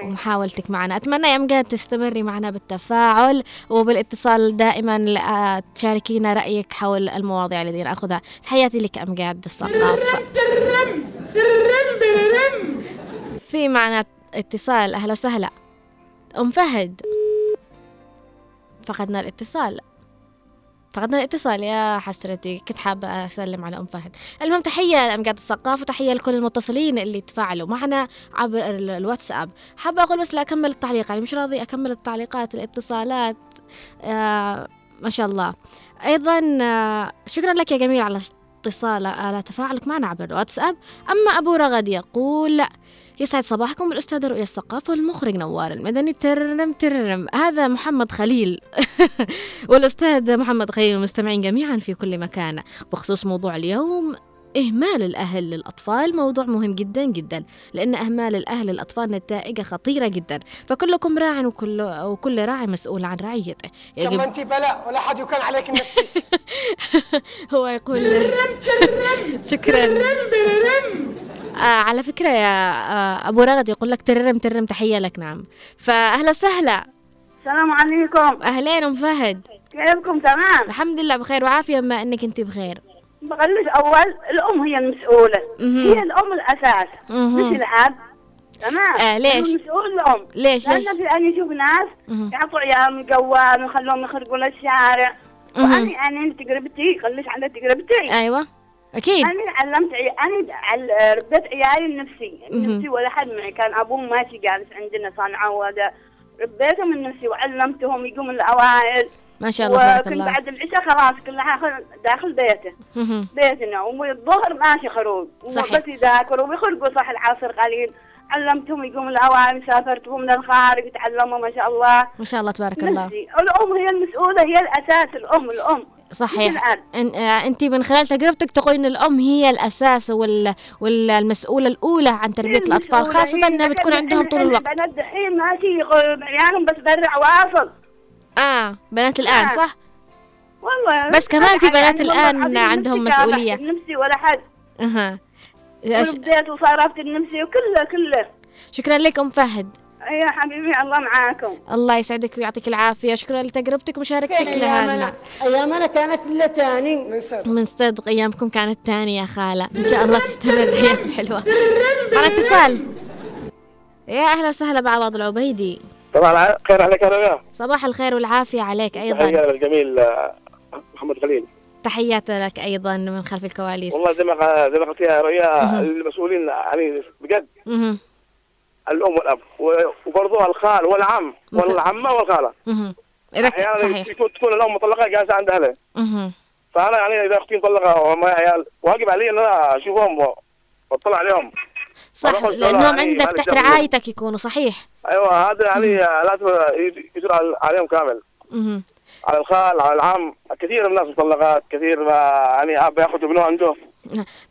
Speaker 1: ومحاولتك معنا. أتمنى يا أمجاد تستمري معنا بالتفاعل وبالاتصال دائما تشاركينا رأيك حول المواضيع التي نأخذها. تحياتي لك أمجاد الثقاف في معنا اتصال. أهلا وسهلا. أم فهد. فقدنا الاتصال. فقدنا الاتصال. يا حسرتي كنت حابة أسلم على أم فهد. المهم تحية لأمجاد الثقافة وتحية لكل المتصلين اللي تفاعلوا معنا عبر ال- الواتساب. حابة أقول بس لا أكمل التعليق يعني مش راضي أكمل التعليقات الاتصالات آه ما شاء الله. أيضا آه شكرا لك يا جميل على اتصال على تفاعلك معنا عبر الواتساب. أما أبو رغد يقول لا يسعد صباحكم الأستاذ رؤية الثقافة والمخرج نوار المدني. ترنم ترنم هذا محمد خليل. والأستاذ محمد خليل المستمعين جميعا في كل مكان. بخصوص موضوع اليوم إهمال الأهل للأطفال. موضوع مهم جدا جدا. لأن إهمال الأهل للأطفال نتائجه خطيرة جدا. فكلكم راع وكل, وكل راعي مسؤول عن رعيته.
Speaker 5: طب ما انت بلاء ولا حد يكون عليك النفسي
Speaker 1: هو يقول شكرا. آه على فكرة يا آه أبو رغد يقول لك تررم تررم تحية لك نعم. فأهلا وسهلا.
Speaker 9: السلام عليكم.
Speaker 1: أهلين أم فهد.
Speaker 9: كيفكم؟ تمام.
Speaker 1: الحمد لله بخير وعافية بما أنك أنت بخير.
Speaker 9: بغلش أول الأم هي المسؤولة.
Speaker 1: مهم.
Speaker 9: هي الأم الأساس.
Speaker 1: مهم.
Speaker 9: مش الأب. تمام.
Speaker 1: آه، ليش؟
Speaker 9: المسؤول الأم.
Speaker 1: ليش ليش؟
Speaker 9: لأن في أنا أشوف ناس. يعطوا عيالهم جوال ويخلوهم يخرجوا للشارع.
Speaker 1: مهم.
Speaker 9: وأنا أنا تجربتي خليش على تجربتي.
Speaker 1: أيوة. أكيد.
Speaker 9: أنا علمت عي... أنا عل... ربيت عيالي لنفسي. نفسي ولا حد معي كان أبوهم ماشي جالس عندنا صنعاء وهذا ربيتهم من نفسي وعلمتهم يقوموا الأوائل.
Speaker 1: ما شاء الله تبارك
Speaker 9: وكنت
Speaker 1: الله.
Speaker 9: بعد العشاء خلاص كل داخل بيته. بيتنا. والظهر ماشي خروج.
Speaker 1: صحيح.
Speaker 9: بس يذاكروا ويخرجوا صح العصر قليل. علمتهم يقوموا الأوائل سافرتهم من الخارج تعلموا ما شاء الله.
Speaker 1: ما شاء الله تبارك الله.
Speaker 9: نفسي. الأم هي المسؤولة هي الأساس الأم الأم.
Speaker 1: صحيح. آه أنت من خلال تجربتك تقول إن الأم هي الأساس وال... والمسؤولة الأولى عن تربية الأطفال
Speaker 9: المسؤولة.
Speaker 1: خاصة
Speaker 9: هي.
Speaker 1: إنها بتكون عندهم طول الوقت.
Speaker 9: البنات دحين ماشي عيالهم بس برع واصل.
Speaker 1: آه بنات الآن
Speaker 9: آه.
Speaker 1: صح؟
Speaker 9: والله.
Speaker 1: بس كمان في بنات
Speaker 9: العظيم
Speaker 1: عندهم مسؤولية.
Speaker 9: نفسي ولا حد.
Speaker 1: أها. أش-
Speaker 9: وربيت وصرفت وكله كله.
Speaker 1: شكرا لك أم فهد.
Speaker 9: يا حبيبي الله معاكم.
Speaker 1: الله يسعدك ويعطيك العافية. شكرا لتجربتك ومشاركتك
Speaker 5: فين ايامنا كانت إلا تاني. من صدق.
Speaker 1: من صدق أيامكم كانت تانية يا خالة. إن شاء الله تستمر الأيام الحلوة على اتصال. يا أهلا وسهلا بعوض العبيدي
Speaker 10: طبعا خير عليك يا.
Speaker 1: صباح الخير والعافية عليك أيضا.
Speaker 10: تحية للجميل آه، محمد خليل.
Speaker 1: تحيات لك أيضا من خلف الكواليس.
Speaker 10: والله زي ما زي ما قلت يا رؤيا. المسؤولين يعني بجد. الأم والأب وبرضه الخال والعم
Speaker 1: والعمة والخالة. ك-
Speaker 10: أحيانا
Speaker 1: صحيح.
Speaker 10: يكون- تكون الأم مطلقة جالسة عند
Speaker 1: أهلها.
Speaker 10: فأنا يعني إذا أختي مطلقة وما عيال. واجب علي إن أنا أشوفهم وأطلع عليهم.
Speaker 1: صح
Speaker 10: يعني
Speaker 1: عندك تحت. رعايتك يكونوا صحيح.
Speaker 10: أيوه هذا يعني لازم يجرى عليهم كامل.
Speaker 1: مهم.
Speaker 10: على الخال على العم. كثير من الناس مطلقات كثير ما يعني أب يأخذ ابنه عنده.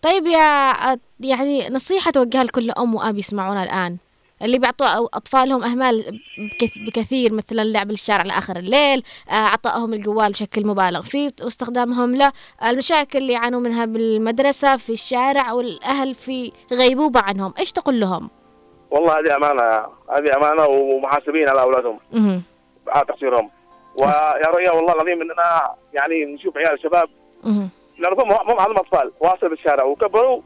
Speaker 1: طيب يا يعني نصيحة توجهها لكل أم وأب يسمعونا الآن. اللي بيعطوا أطفالهم أهمال بكث- بكثير مثلا اللعب بالشارع لآخر الليل آه، عطائهم الجوال بشكل مبالغ فيه واستخدامهم له المشاكل اللي يعانوا منها بالمدرسة في الشارع والأهل في غيبوبة عنهم إيش تقول لهم؟
Speaker 10: والله هذه أمانة هذه أمانة ومحاسبين على أولادهم
Speaker 1: مهم.
Speaker 10: على تقصيرهم ويا رؤيا والله العظيم اننا يعني نشوف عيال شباب
Speaker 1: مهم.
Speaker 10: لانهم هم أطفال واصل بالشارع وكبروا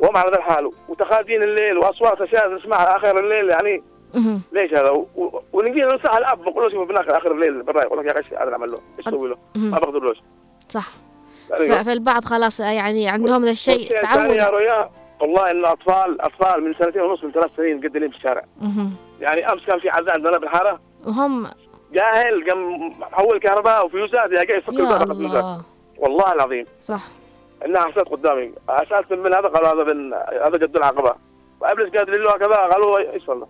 Speaker 10: وهم على ذا الحال. وتخاذين الليل وأصوات أشياء نسمعها آخر الليل يعني. ليش هذا؟ و- و- ونجي ننصح الأب نقول له شوف ابنك آخر الليل برا يقول لك يا أخي هذا نعمل له؟ إيش أسوي له؟ ما بقدرلوش
Speaker 1: صح.
Speaker 10: يعني
Speaker 1: فالبعض خلاص يعني عندهم ذا الشيء
Speaker 10: الثاني يا
Speaker 1: تعود
Speaker 10: رؤيا والله ان أطفال اطفال من سنتين ونص من ثلاث سنين مقدلين في الشارع. يعني أمس كان في عزاء عندنا بالحارة.
Speaker 1: وهم
Speaker 10: جاهل قام محول كهرباء وفيوزات يا جاي يفك الباب والله العظيم.
Speaker 1: صح.
Speaker 10: إنها حصلت قدامي. سالت من هذا؟ قالوا هذا من هذا جد العقبة. وابلس قادر له كذا قالوا إيش والله؟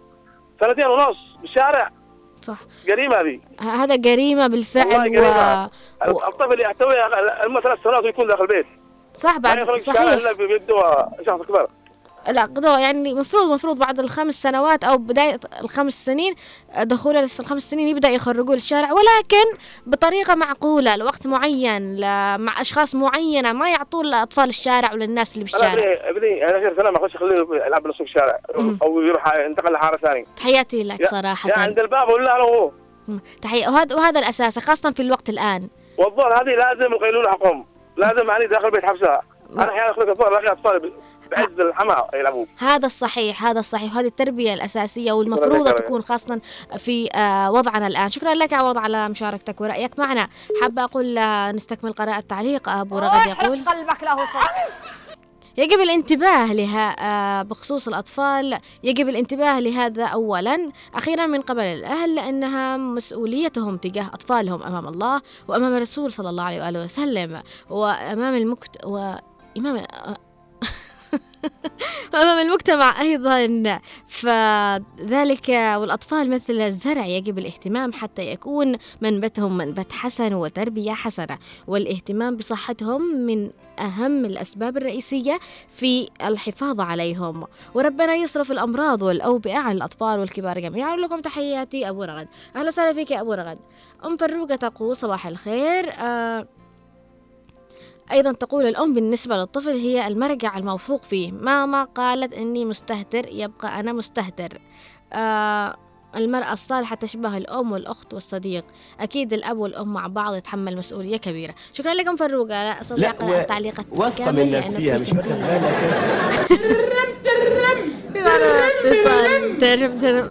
Speaker 10: سنتين ونص بالشارع
Speaker 1: صح.
Speaker 10: جريمة هذه.
Speaker 1: هذا جريمة بالفعل
Speaker 10: والله
Speaker 1: و...
Speaker 10: جريمة.
Speaker 1: و...
Speaker 10: الطفل يحتوي اما ثلاث سنوات ويكون داخل البيت.
Speaker 1: صح بعد صحيح.
Speaker 10: إلا بيده شخص كبير
Speaker 1: لا يعني مفروض مفروض بعد الخمس سنوات أو بداية الخمس سنين دخول الخمس سنين يبدأ يخرجوا للشارع ولكن بطريقة معقولة لوقت معين. مع أشخاص معينة ما يعطون لأطفال الشارع وللناس اللي بالشارع.
Speaker 10: أبني أبني أنا عشر سنة ما أخش اخليه يلعب بنص الشارع. أو يروح ينتقل لحارة ثانية.
Speaker 1: تحياتي لك صراحة.
Speaker 10: يا عند الباب ولا
Speaker 1: مم. تحية. وهذا وهذا الأساس خاصة في الوقت الآن.
Speaker 10: والظهر هذه لازم القيلوله حقهم لازم يعني داخل بيت حبسها. أنا أحيانا اخرج الظهر الاقي أطفال. بعز الحمى يلعبوا
Speaker 1: هذا الصحيح هذا الصحيح. وهذه التربية الأساسية والمفروض
Speaker 10: شكراً.
Speaker 1: تكون خاصة في آه، وضعنا الآن. شكرا لك عوض على مشاركتك ورأيك معنا. حابة أقول آه، نستكمل قراءة تعليق؟ أبو رغد يقول.
Speaker 11: قلبك له صوت
Speaker 1: يجب الانتباه لها آه، بخصوص الأطفال. يجب الانتباه لهذا أولا. أخيرا من قبل الأهل لأنها مسؤوليتهم تجاه أطفالهم أمام الله وأمام الرسول صلى الله عليه وآله وسلم وأمام المكت و إمام وأمام المجتمع أيضا. فذلك والأطفال مثل الزرع يجب الاهتمام حتى يكون منبتهم منبت حسن وتربية حسنة والاهتمام بصحتهم من أهم الأسباب الرئيسية في الحفاظ عليهم. وربنا يصرف الأمراض والأوبئة عن الأطفال والكبار جميعا. لكم تحياتي أبو رغد. أهلا وسهلا فيك يا أبو رغد. أم فروقة تقول صباح الخير. آه أيضا تقول الأم بالنسبة للطفل هي المرجع الموثوق فيه. ماما قالت إني مستهتر يبقى أنا مستهتر. آه المرأة الصالحة تشبه الأم والأخت والصديق. أكيد الأب والأم مع بعض يتحمل مسؤولية كبيرة. شكرا لكم فروقة لا أستطيع
Speaker 11: و-
Speaker 1: التعليقات
Speaker 11: واثقة من نفسها
Speaker 1: في
Speaker 11: مش واخد
Speaker 1: كثير. في معنا اتصال ترم ترم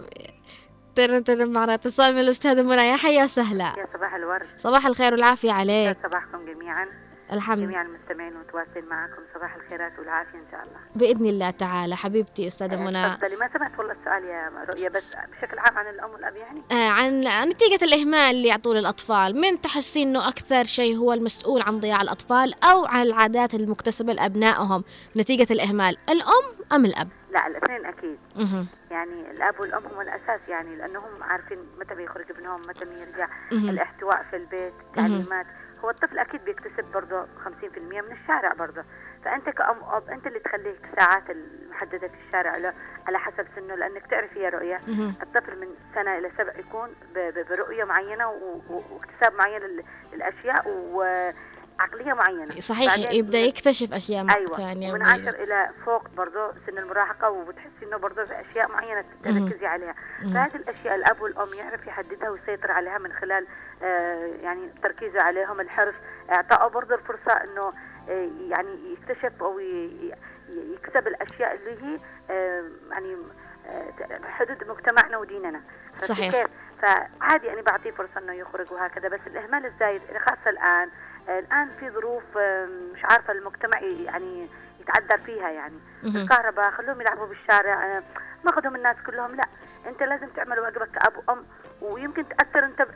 Speaker 1: ترم ترم معنا اتصال من الأستاذة منى يا حيا وسهلا
Speaker 12: يا صباح الورد.
Speaker 1: صباح الخير والعافية عليك.
Speaker 12: صباحكم جميعا.
Speaker 1: الحمد.
Speaker 12: جميع المستمعين متواصلين معكم. صباح الخيرات والعافية إن شاء الله.
Speaker 1: بإذن الله تعالى. حبيبتي أستاذة منى.
Speaker 12: تفضلي. ما سمعت والله السؤال يا رؤية بس بشكل عام عن الأم والأب يعني؟
Speaker 1: آه، عن نتيجة الإهمال اللي يعطوه للأطفال. من تحسين أنه أكثر شيء هو المسؤول عن ضياع الأطفال أو عن العادات المكتسبة لأبنائهم؟ نتيجة الإهمال الأم أم الأب؟
Speaker 12: لا الاثنين أكيد.
Speaker 1: مهم.
Speaker 12: يعني الأب والأم هم الأساس يعني لأنهم عارفين متى بيخرج ابنهم متى بيرجع. الاحتواء في البيت التعليمات. هو الطفل أكيد بيكتسب برضه 50% من الشارع برضه فأنت كأم أب أنت اللي تخليه الساعات المحددة في الشارع له على حسب سنه لأنك تعرفي يا رؤية
Speaker 1: مهم.
Speaker 12: الطفل من سنة إلى سبع يكون ب- ب- برؤية معينة و- و- واكتساب معين لل- للأشياء وعقلية معينة.
Speaker 1: صحيح
Speaker 12: من-
Speaker 1: يكتشف أشياء م-
Speaker 12: أيوه.
Speaker 1: ثانية
Speaker 12: ومن
Speaker 1: ومن-
Speaker 12: عشر إلى فوق برضه سن المراهقة وبتحسي إنه برضه في أشياء
Speaker 1: معينة.
Speaker 12: تركزي عليها. فهذه الأشياء الأب والأم يعرف يحددها ويسيطر عليها من خلال آه يعني تركيزه عليهم الحرص. اعطائه برضه الفرصة إنه آه يعني يكتشف أو يكسب الأشياء اللي هي آه يعني آه حدود مجتمعنا وديننا.
Speaker 1: صحيح.
Speaker 12: فعادي يعني بعطيه فرصة إنه يخرج وهكذا. بس الإهمال الزايد خاصة الآن الآن في ظروف مش عارفة المجتمع يعني يتعذر فيها يعني. الكهرباء خلوهم يلعبوا بالشارع آه، ما خذهم الناس كلهم لا. أنت لازم تعمل واجبك كأب وأم ويمكن تأثر أنت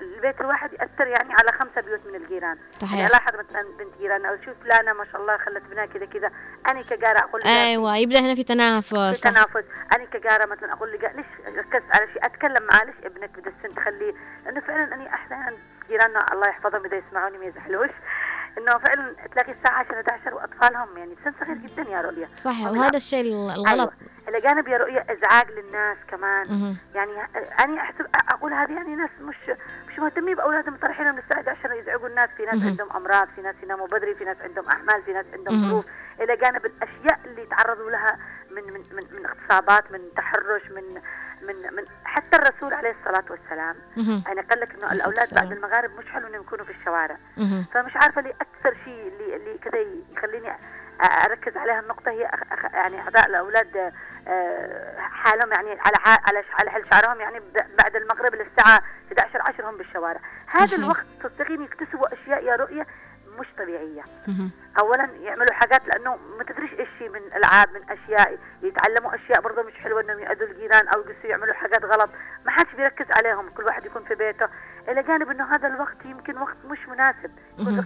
Speaker 12: البيت الواحد يأثر يعني على خمسة بيوت من الجيران.
Speaker 1: صحيح.
Speaker 12: يعني الاحظ مثلا بنت جيران أو شوف فلانة ما شاء الله خلت ابنها كذا كذا. أنا كجارة أقول لها
Speaker 1: أيوة يبدأ هنا في تنافس.
Speaker 12: في. تنافس. أنا كجارة مثلا أقول لي ليش ركزت على شيء؟ أتكلم معاه ليش ابنك بده السن تخليه؟ لأنه فعلا اني أحيانا جيراننا الله يحفظهم اذا يسمعوني ما يزعلوش إنه فعلا تلاقي الساعة 10 11 وأطفالهم يعني سن صغير جدا يا رؤيا
Speaker 1: صح وهذا الشيء الغلط
Speaker 12: أيوة. إلى جانب يا رؤيا إزعاج للناس كمان. يعني أنا أحسب أقول هذه يعني ناس مش مش مهتمين بأولادهم طرحينهم للساعه 11 يزعجوا الناس في ناس. عندهم أمراض في ناس يناموا بدري في ناس عندهم احمال في ناس عندهم. ظروف إلى جانب الأشياء اللي تعرضوا لها من من من, من اغتصابات من تحرش من من من حتى الرسول عليه الصلاة والسلام. أنا قال لك
Speaker 1: إنه
Speaker 12: الأولاد بعد. المغارب مش حلو إنهم يكونوا في الشوارع. فمش عارفة ليه أكثر شيء اللي اللي كذا يخليني أركز عليها النقطة هي يعني اعطاء الأولاد آه، حالهم يعني على على على حل شعرهم يعني بعد المغرب للساعة 11 10 هم بالشوارع هذا. الوقت تستطيعين يكتسبوا أشياء يا رؤية مش
Speaker 1: طبيعية.
Speaker 12: اولا يعملوا حاجات لأنه ما تدريش إيش من ألعاب من أشياء يتعلموا أشياء برضه مش حلوة إنهم يأذوا الجيران أو يقصوا يعملوا حاجات غلط ما حدش بيركز عليهم كل واحد يكون في بيته إلى جانب إنه هذا الوقت يمكن وقت مش مناسب.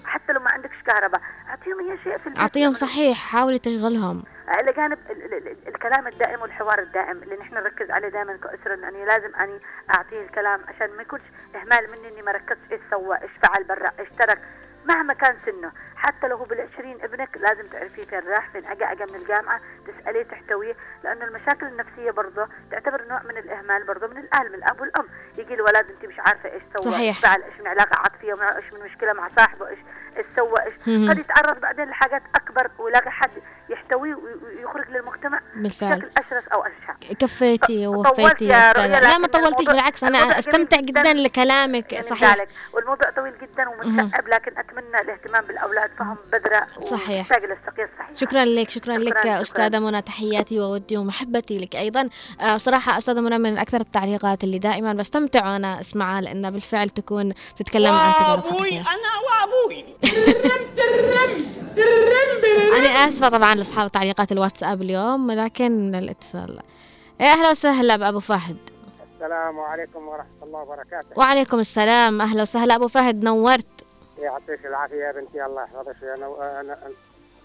Speaker 12: حتى لو ما عندكش كهرباء أعطيهم أي شيء في البيت
Speaker 1: أعطيهم
Speaker 12: يعملوا.
Speaker 1: صحيح حاولي تشغلهم
Speaker 12: إلى جانب ال- ال- ال- الكلام الدائم والحوار الدائم اللي نحن نركز عليه دائما كأسرة أنا لازم أني أعطيه الكلام عشان ما يكونش إهمال مني إني ما ركزتش إيش سوى إيش فعل برا إيش ترك مهما كان سنه. حتى لو هو بالعشرين ابنك لازم تعرفيه فين راح فين اجا اجا من الجامعة تسأليه تحتويه لأنه المشاكل النفسية برضه تعتبر نوع من الإهمال برضه من الأهل من الأب والأم. يجي الولد أنت مش عارفة إيش سوى
Speaker 1: صحيح.
Speaker 12: إيش فعل إيش من علاقة عاطفية إيش من مشكلة مع صاحبه إيش إيش سوى
Speaker 1: إيش.
Speaker 12: قد يتعرض بعدين لحاجات أكبر ويلاقي حد يحتويه وي- ويخرج للمجتمع
Speaker 1: بالفعل.
Speaker 12: بشكل أشرس أو اشع
Speaker 1: كفيتي ووفيتي
Speaker 12: يا
Speaker 1: لا ما طولتيش بالعكس أستمتع
Speaker 12: جميل جداً.
Speaker 1: جدا. لكلامك صحيح.
Speaker 12: والموضوع طويل جدا ومتشعب لكن أتمنى الاهتمام بالأولاد فهم بذره
Speaker 1: صحيح.
Speaker 12: الصحيحه
Speaker 1: شكرا لك شكرا, لك
Speaker 12: شكراً.
Speaker 1: أستاذة منى تحياتي وودي ومحبتي لك أيضا. آه، صراحة أستاذة منى من أكثر التعليقات اللي دائما بستمتع وأنا أسمعها لأنها بالفعل تكون تتكلم عن تجارب
Speaker 2: وأبوي
Speaker 1: حقيقية.
Speaker 2: أنا وأبوي.
Speaker 1: أنا آسفة طبعا لأصحاب تعليقات الواتساب اليوم لكن الاتصال. يا أهلا وسهلا بأبو فهد.
Speaker 13: السلام عليكم ورحمة الله وبركاته.
Speaker 1: وعليكم السلام. أهلا وسهلا. أبو فهد نورت.
Speaker 13: يعطيك العافية يا بنتي الله يحفظك. أنا أنا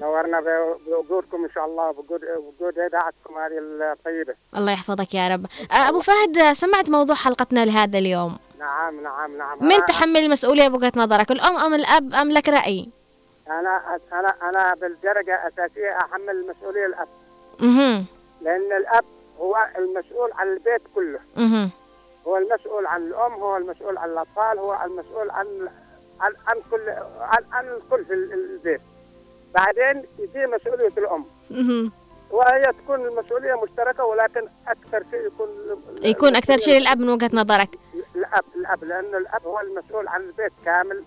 Speaker 4: نورنا ب- بوجودكم إن شاء الله بوجود بوجود إذاعتكم هذه الطيبة.
Speaker 1: الله يحفظك يا رب. آه، أبو فهد آه، سمعت موضوع حلقتنا لهذا اليوم.
Speaker 4: نعم نعم نعم.
Speaker 1: من تحمل المسؤولية بوجهة نظرك؟ الأم أم الأب أم لك رأي؟
Speaker 4: أنا أنا أنا بالدرجة اساسيه أحمل المسؤوليه الأب.
Speaker 1: مهم.
Speaker 4: لأن الأب هو المسؤول عن البيت كله.
Speaker 1: مهم.
Speaker 4: هو المسؤول عن الأم هو المسؤول عن الأطفال هو المسؤول عن عن, عن كل عن, عن الكل في ال- البيت. بعدين يجي مسؤولية
Speaker 1: الأم.
Speaker 4: وهي تكون المسؤولية مشتركة ولكن أكثر شيء يكون
Speaker 1: يكون أكثر شيء للأب من وجهة نظرك.
Speaker 4: الاب الأب لأن الأب هو المسؤول عن البيت كامل.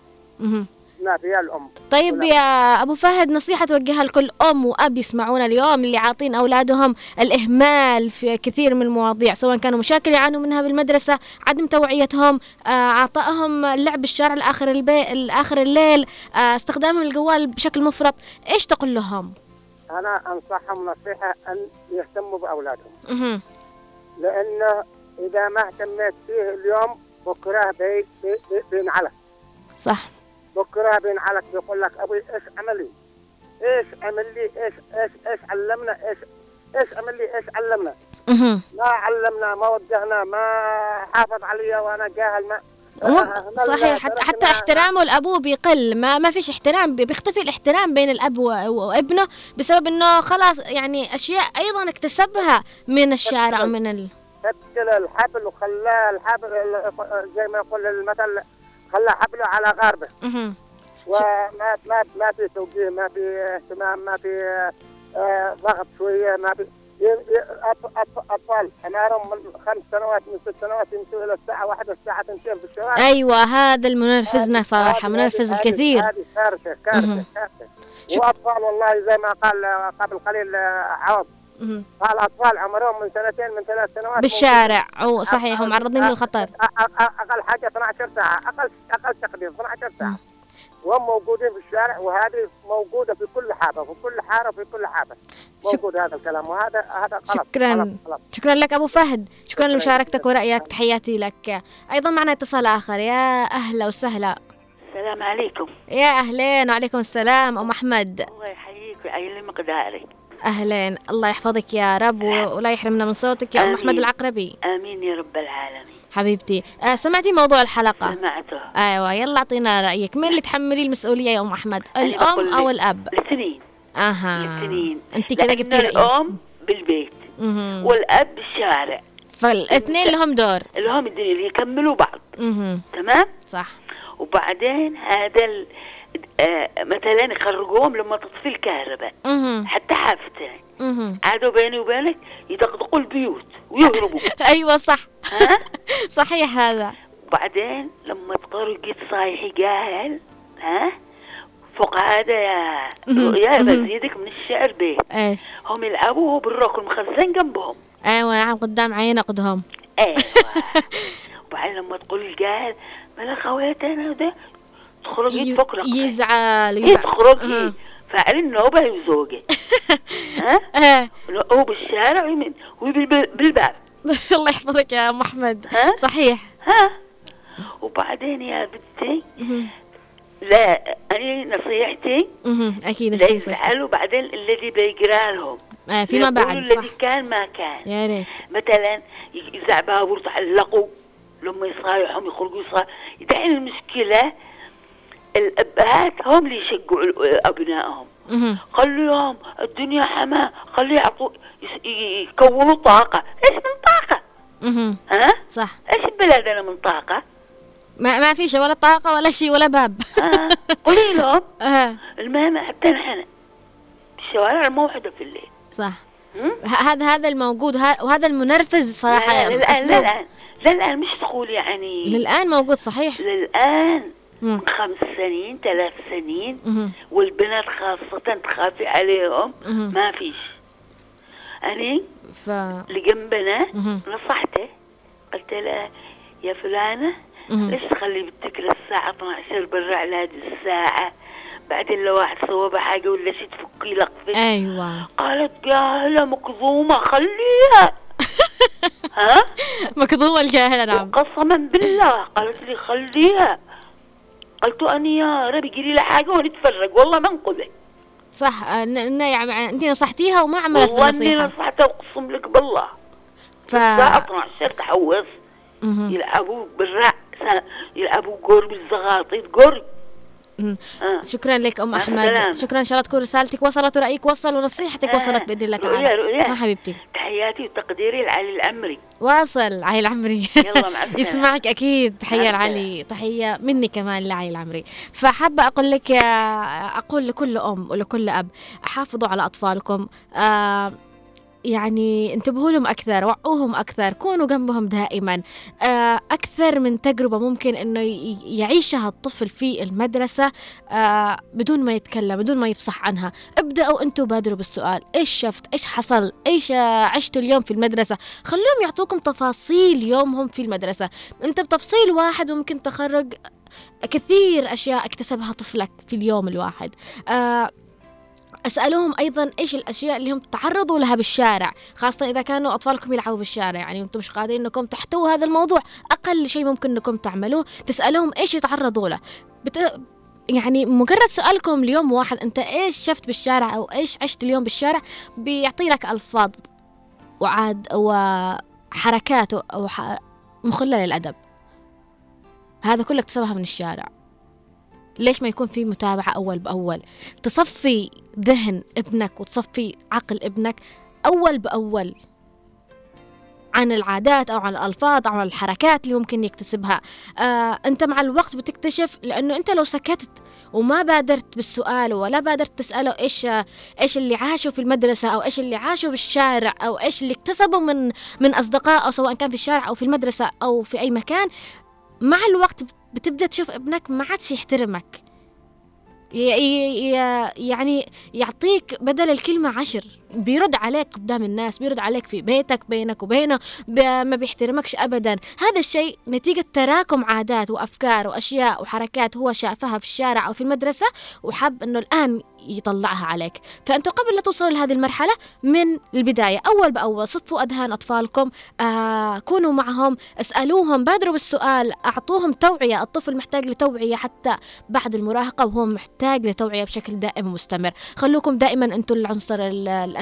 Speaker 4: ما فيها الأم.
Speaker 1: طيب يا أبو فهد نصيحة توجهها لكل أم وأب يسمعونا اليوم اللي عاطين أولادهم الإهمال في كثير من المواضيع سواء كانوا مشاكل يعانوا منها بالمدرسة عدم توعيتهم آه، عطائهم اللعب بالشارع لآخر البي... لآخر الليل آه، استخدامهم الجوال بشكل مفرط. إيش تقول لهم؟
Speaker 4: أنا أنصحهم نصيحة أن يهتموا
Speaker 1: بأولادهم.
Speaker 4: لأنه إذا ما اهتميت فيه اليوم بكرة بي بي بي بينعلك
Speaker 1: صح.
Speaker 4: بكرة بينعلك بيقول لك أبوي إيش عمل لي؟ إيش عمل لي؟ إيش إيش إيش علمنا؟ إيش إيش عمل لي؟ إيش علمنا؟ ما علمنا ما وجهنا ما حافظ علي وأنا جاهل ما
Speaker 1: صحيح حتى حتى احترامه لأبوه بيقل ما ما فيش احترام بي- بيختفي الاحترام بين الأب وابنه بسبب إنه خلاص يعني أشياء أيضا اكتسبها من الشارع ومن ال...
Speaker 4: شكل الحبل وخلاه الحبل زي ما يقول المثل خلاه حبله على
Speaker 1: غاربة.
Speaker 4: وما ما ما في توجيه ما في اهتمام ما في آه، ضغط شوية ما في أطفال. عمرهم من خمس سنوات من ست سنوات يمشوا إلى الساعة واحدة الساعة 2 في الشوارع.
Speaker 1: أيوه هذا المنرفزنا
Speaker 4: صراحة
Speaker 1: منرفز الكثير.
Speaker 4: هذه كارثة
Speaker 1: كارثة.
Speaker 4: كارثة. وأطفال والله زي ما قال قبل قليل آه، عوض.
Speaker 1: مهم.
Speaker 4: قال اطفال عمرهم من سنتين من ثلاث سنوات
Speaker 1: بالشارع. أو صحيح ومعرضين للخطر.
Speaker 4: أقل حاجة 12 ساعة أقل أقل تقدير 12 ساعة. وهم موجودين في الشارع وهذه موجودة في كل حاره في كل حارة في كل حاره موجود هذا الكلام وهذا هذا غلط غلط
Speaker 1: شكرا.
Speaker 4: غلط
Speaker 1: شكرا لك أبو فهد. شكرا لمشاركتك ورأيك. تحياتي لك. أيضا معنا اتصال آخر. يا أهلا وسهلا.
Speaker 11: السلام عليكم.
Speaker 1: يا اهلين وعليكم السلام. أم أحمد.
Speaker 11: الله يحييك ويعلم مقدارك
Speaker 1: أهلين. الله يحفظك يا رب ولا يحرمنا من صوتك يا أم
Speaker 11: آمين.
Speaker 1: احمد العقربي.
Speaker 11: آمين يا رب العالمين.
Speaker 1: حبيبتي. آه سمعتي موضوع الحلقة؟
Speaker 11: سمعته.
Speaker 1: أيوه يلا أعطينا رأيك. مين اللي تحملي المسؤولية يا أم أحمد؟
Speaker 11: أنا
Speaker 1: الأم
Speaker 11: بقول
Speaker 1: أو
Speaker 11: لك
Speaker 1: الأب؟
Speaker 11: الاثنين.
Speaker 1: أها.
Speaker 11: الاثنين.
Speaker 1: أنت كده
Speaker 11: لأن
Speaker 1: جبتي
Speaker 11: الأم بالبيت
Speaker 1: مهم.
Speaker 11: والأب بالشارع
Speaker 1: فالاثنين لهم دور.
Speaker 11: اللي هم الدنيا اللي يكملوا بعض.
Speaker 1: مهم.
Speaker 11: تمام؟
Speaker 1: صح.
Speaker 11: وبعدين هذا مثلا يخرجوهم لما تطفي الكهرباء. حتى حافتين
Speaker 1: مهم.
Speaker 11: عادوا بيني وبينك يدقدقوا البيوت ويهربوا.
Speaker 1: أيوه صح.
Speaker 11: ها؟
Speaker 1: صحيح هذا.
Speaker 11: وبعدين لما تطرقت صايحي جاهل ها؟ فوق هذا يا. يا. بزيدك من الشعر بيه.
Speaker 1: إيش؟
Speaker 11: هم يلعبوا بالروك المخزن جنبهم.
Speaker 1: أيوه نعم قدام عين نقدهم
Speaker 11: أيوه. وبعدين لما تقول الجاهل ملا خواتنا ده تخرج يتفك لك
Speaker 1: يزعل
Speaker 11: هي تخرج
Speaker 1: أها.
Speaker 11: هي فعل النوبة وزوجة ها؟
Speaker 1: آه.
Speaker 11: هو بالشارع ويمين وبال- بالباب.
Speaker 1: الله يحفظك يا أم أحمد.
Speaker 11: ها؟
Speaker 1: صحيح.
Speaker 11: ها؟ وبعدين يا بنتي. لا أنا نصيحتي.
Speaker 1: أكيد
Speaker 11: لا
Speaker 1: الشيء صح
Speaker 11: يفعلوا بعدين الذي بيقرأ لهم.
Speaker 1: آه فيما بعد
Speaker 11: الذي كان ما كان.
Speaker 1: يا ريت.
Speaker 11: مثلا يزع بابور تعلقوا لما يصايحهم يخرجوا يصايح دحين المشكلة الأبهات هم اللي يشجعوا. خلوا لهم الدنيا حما خلوا يعطوا يكونوا طاقة. إيش من طاقة؟
Speaker 1: مهم.
Speaker 11: ها؟
Speaker 1: صح.
Speaker 11: إيش البلاد أنا من طاقة؟
Speaker 1: ما ما في شيء ولا طاقة ولا شيء ولا باب.
Speaker 11: ها قولي لهم.
Speaker 1: آه.
Speaker 11: المهم حتى نحن الشوارع موحدة في الليل.
Speaker 1: صح. هذا هذا الموجود وه- وهذا المنرفز
Speaker 11: صراحة. الآن لا الآن مش تقول يعني.
Speaker 1: للأن موجود صحيح.
Speaker 11: للآن.
Speaker 1: مم.
Speaker 11: خمس سنين ثلاث سنين.
Speaker 1: مهم.
Speaker 11: والبنات خاصة تخافي عليهم.
Speaker 1: مهم.
Speaker 11: ما فيش. أنا
Speaker 1: ف
Speaker 11: اللي جنبنا
Speaker 1: مهم.
Speaker 11: نصحته. قلت لها يا فلانة. ليش تخلي بنتك للساعة 12 برا على هذه الساعة؟ بعدين لو واحد صوبها حاجة ولا شي تفكي لقفك
Speaker 1: أيوه.
Speaker 11: قالت جاهلة مكظومة خليها. ها؟
Speaker 1: مكظومة الجاهلة نعم.
Speaker 11: قسما بالله قالت لي خليها. قلت أنا يا ربي جري لها حاجة ونتفرج والله ما انقذك
Speaker 1: صح آه، يعني أنت نصحتيها وما عملت
Speaker 11: والله إني
Speaker 1: بالنصيحه
Speaker 11: نصحته أقسم لك بالله
Speaker 1: ف
Speaker 11: الساعة 12 تحوص. يلعبوا بالرع يلعبوا بالزغاطيط جول
Speaker 1: مم.
Speaker 11: آه.
Speaker 1: شكرا لك أم
Speaker 11: أحمد.
Speaker 1: شكرا إن شاء الله تكون رسالتك وصلت ورأيك وصل ونصيحتك
Speaker 11: آه.
Speaker 1: وصلت بإذن الله تعالى.
Speaker 11: رؤيا.
Speaker 1: ها حبيبتي.
Speaker 11: تحياتي وتقديري لعلي العمري
Speaker 1: واصل عيل العمري.
Speaker 11: يلا.
Speaker 1: يسمعك أكيد.
Speaker 11: تحية
Speaker 1: لعلي. تحية مني كمان لعلي العمري. فحابة أقول لك آه، أقول لكل أم ولكل أب حافظوا على أطفالكم. آه يعني انتبهوا لهم أكثر وعوهم أكثر كونوا جنبهم دائما. آه، أكثر من تجربة ممكن إنه ي- يعيشها الطفل في المدرسة آه، بدون ما يتكلم بدون ما يفصح عنها. ابدأوا أنتم بادروا بالسؤال إيش شفت؟ إيش حصل؟ آه، عشتوا اليوم في المدرسة؟ خلوهم يعطوكم تفاصيل يومهم في المدرسة. أنت بتفصيل واحد ممكن تخرج كثير أشياء اكتسبها طفلك في اليوم الواحد. آه اسالهم أيضا إيش الأشياء اللي هم تعرضوا لها بالشارع خاصة إذا كانوا أطفالكم يلعبوا بالشارع. يعني أنتم مش قادرين إنكم تحتووا هذا الموضوع. أقل شيء ممكن إنكم تعملوه تسالهم إيش يتعرضوا له. بت... يعني مجرد سؤالكم اليوم واحد أنت إيش شفت بالشارع أو إيش عشت اليوم بالشارع؟ بيعطي لك ألفاظ وعاد وحركات. مخله للادب هذا كله اكتسبها من الشارع. ليش ما يكون في متابعة أول بأول؟ تصفي ذهن ابنك وتصفي عقل ابنك أول بأول عن العادات أو عن الألفاظ أو عن الحركات اللي ممكن يكتسبها. آه أنت مع الوقت بتكتشف لأنه أنت لو سكتت وما بادرت بالسؤال ولا بادرت تسأله إيش إيش اللي عاشوا في المدرسة أو إيش اللي عاشوا بالشارع أو إيش اللي اكتسبوا من من أصدقاء أو سواء كان في الشارع أو في المدرسة أو في أي مكان مع الوقت بتبدأ تشوف ابنك ما عادش يحترمك. يعني يعطيك بدل الكلمة عشر. بيرد عليك قدام الناس بيرد عليك في بيتك بينك وبينه ما بيحترمكش أبدا. هذا الشيء نتيجة تراكم عادات وأفكار وأشياء وحركات هو شافها في الشارع أو في المدرسة وحب أنه الآن يطلعها عليك. فأنتوا قبل لا توصلوا لهذه المرحلة من البداية أول بأول صفوا أذهان أطفالكم آه كونوا معهم اسألوهم بادروا بالسؤال أعطوهم توعية. الطفل محتاج لتوعية حتى بعد المراهقة وهو محتاج لتوعية بشكل دائم ومستمر. خلوكم دائما أنتم العنصر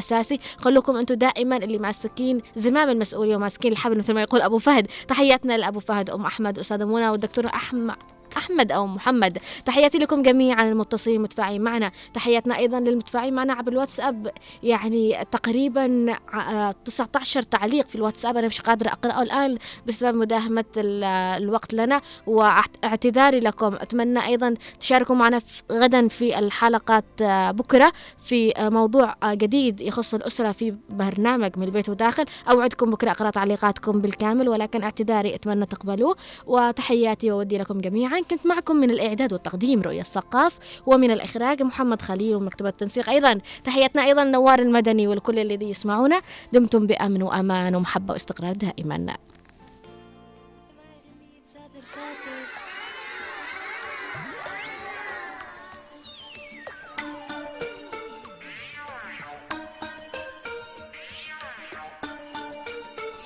Speaker 1: ال- الأساسي. خلوكم أنتم دائما اللي ماسكين زمام المسؤولية وماسكين الحبل مثل ما يقول أبو فهد. تحياتنا لأبو فهد أم أحمد أستاذة منى والدكتور أحمد. أحمد أو محمد. تحياتي لكم جميعا المتصلين المتفاعلين معنا. تحياتنا أيضا للمتفاعلين معنا عبر الواتساب. يعني تقريبا ع- 19 تعليق في الواتساب. أنا مش قادرة أقرأه الآن بسبب مداهمة ال- الوقت لنا. واعتذاري لكم. أتمنى أيضا تشاركوا معنا غدا في الحلقات آه، بكرة في آه، موضوع آه، جديد يخص الأسرة في برنامج من البيت وداخل. أوعدكم بكرة أقرأ تعليقاتكم بالكامل ولكن اعتذاري أتمنى تقبلوه. وتحياتي وودي لكم جميعا. كنت معكم من الإعداد والتقديم رؤية الثقاف ومن الإخراج محمد خليل ومكتبة التنسيق أيضا. تحياتنا أيضا نوار المدني والكل الذي يسمعونا. دمتم بأمن وأمان ومحبة واستقرار دائما.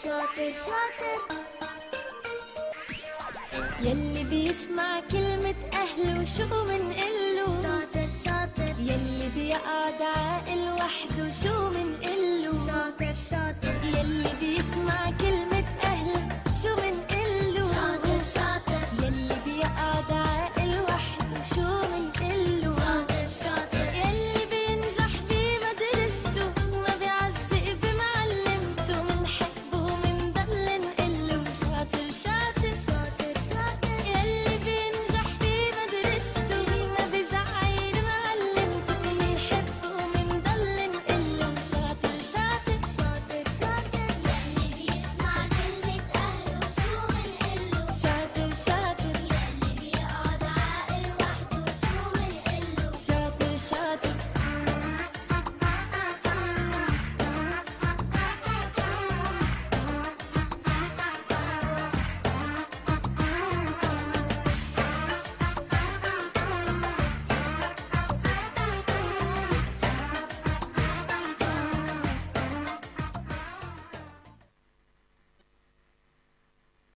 Speaker 14: شاطر شاطر. يلي بيسمع كلمة أهله وشو منقله شاطر شاطر يلي بيقعد عاقل وحده شو منقله شاطر شاطر يلي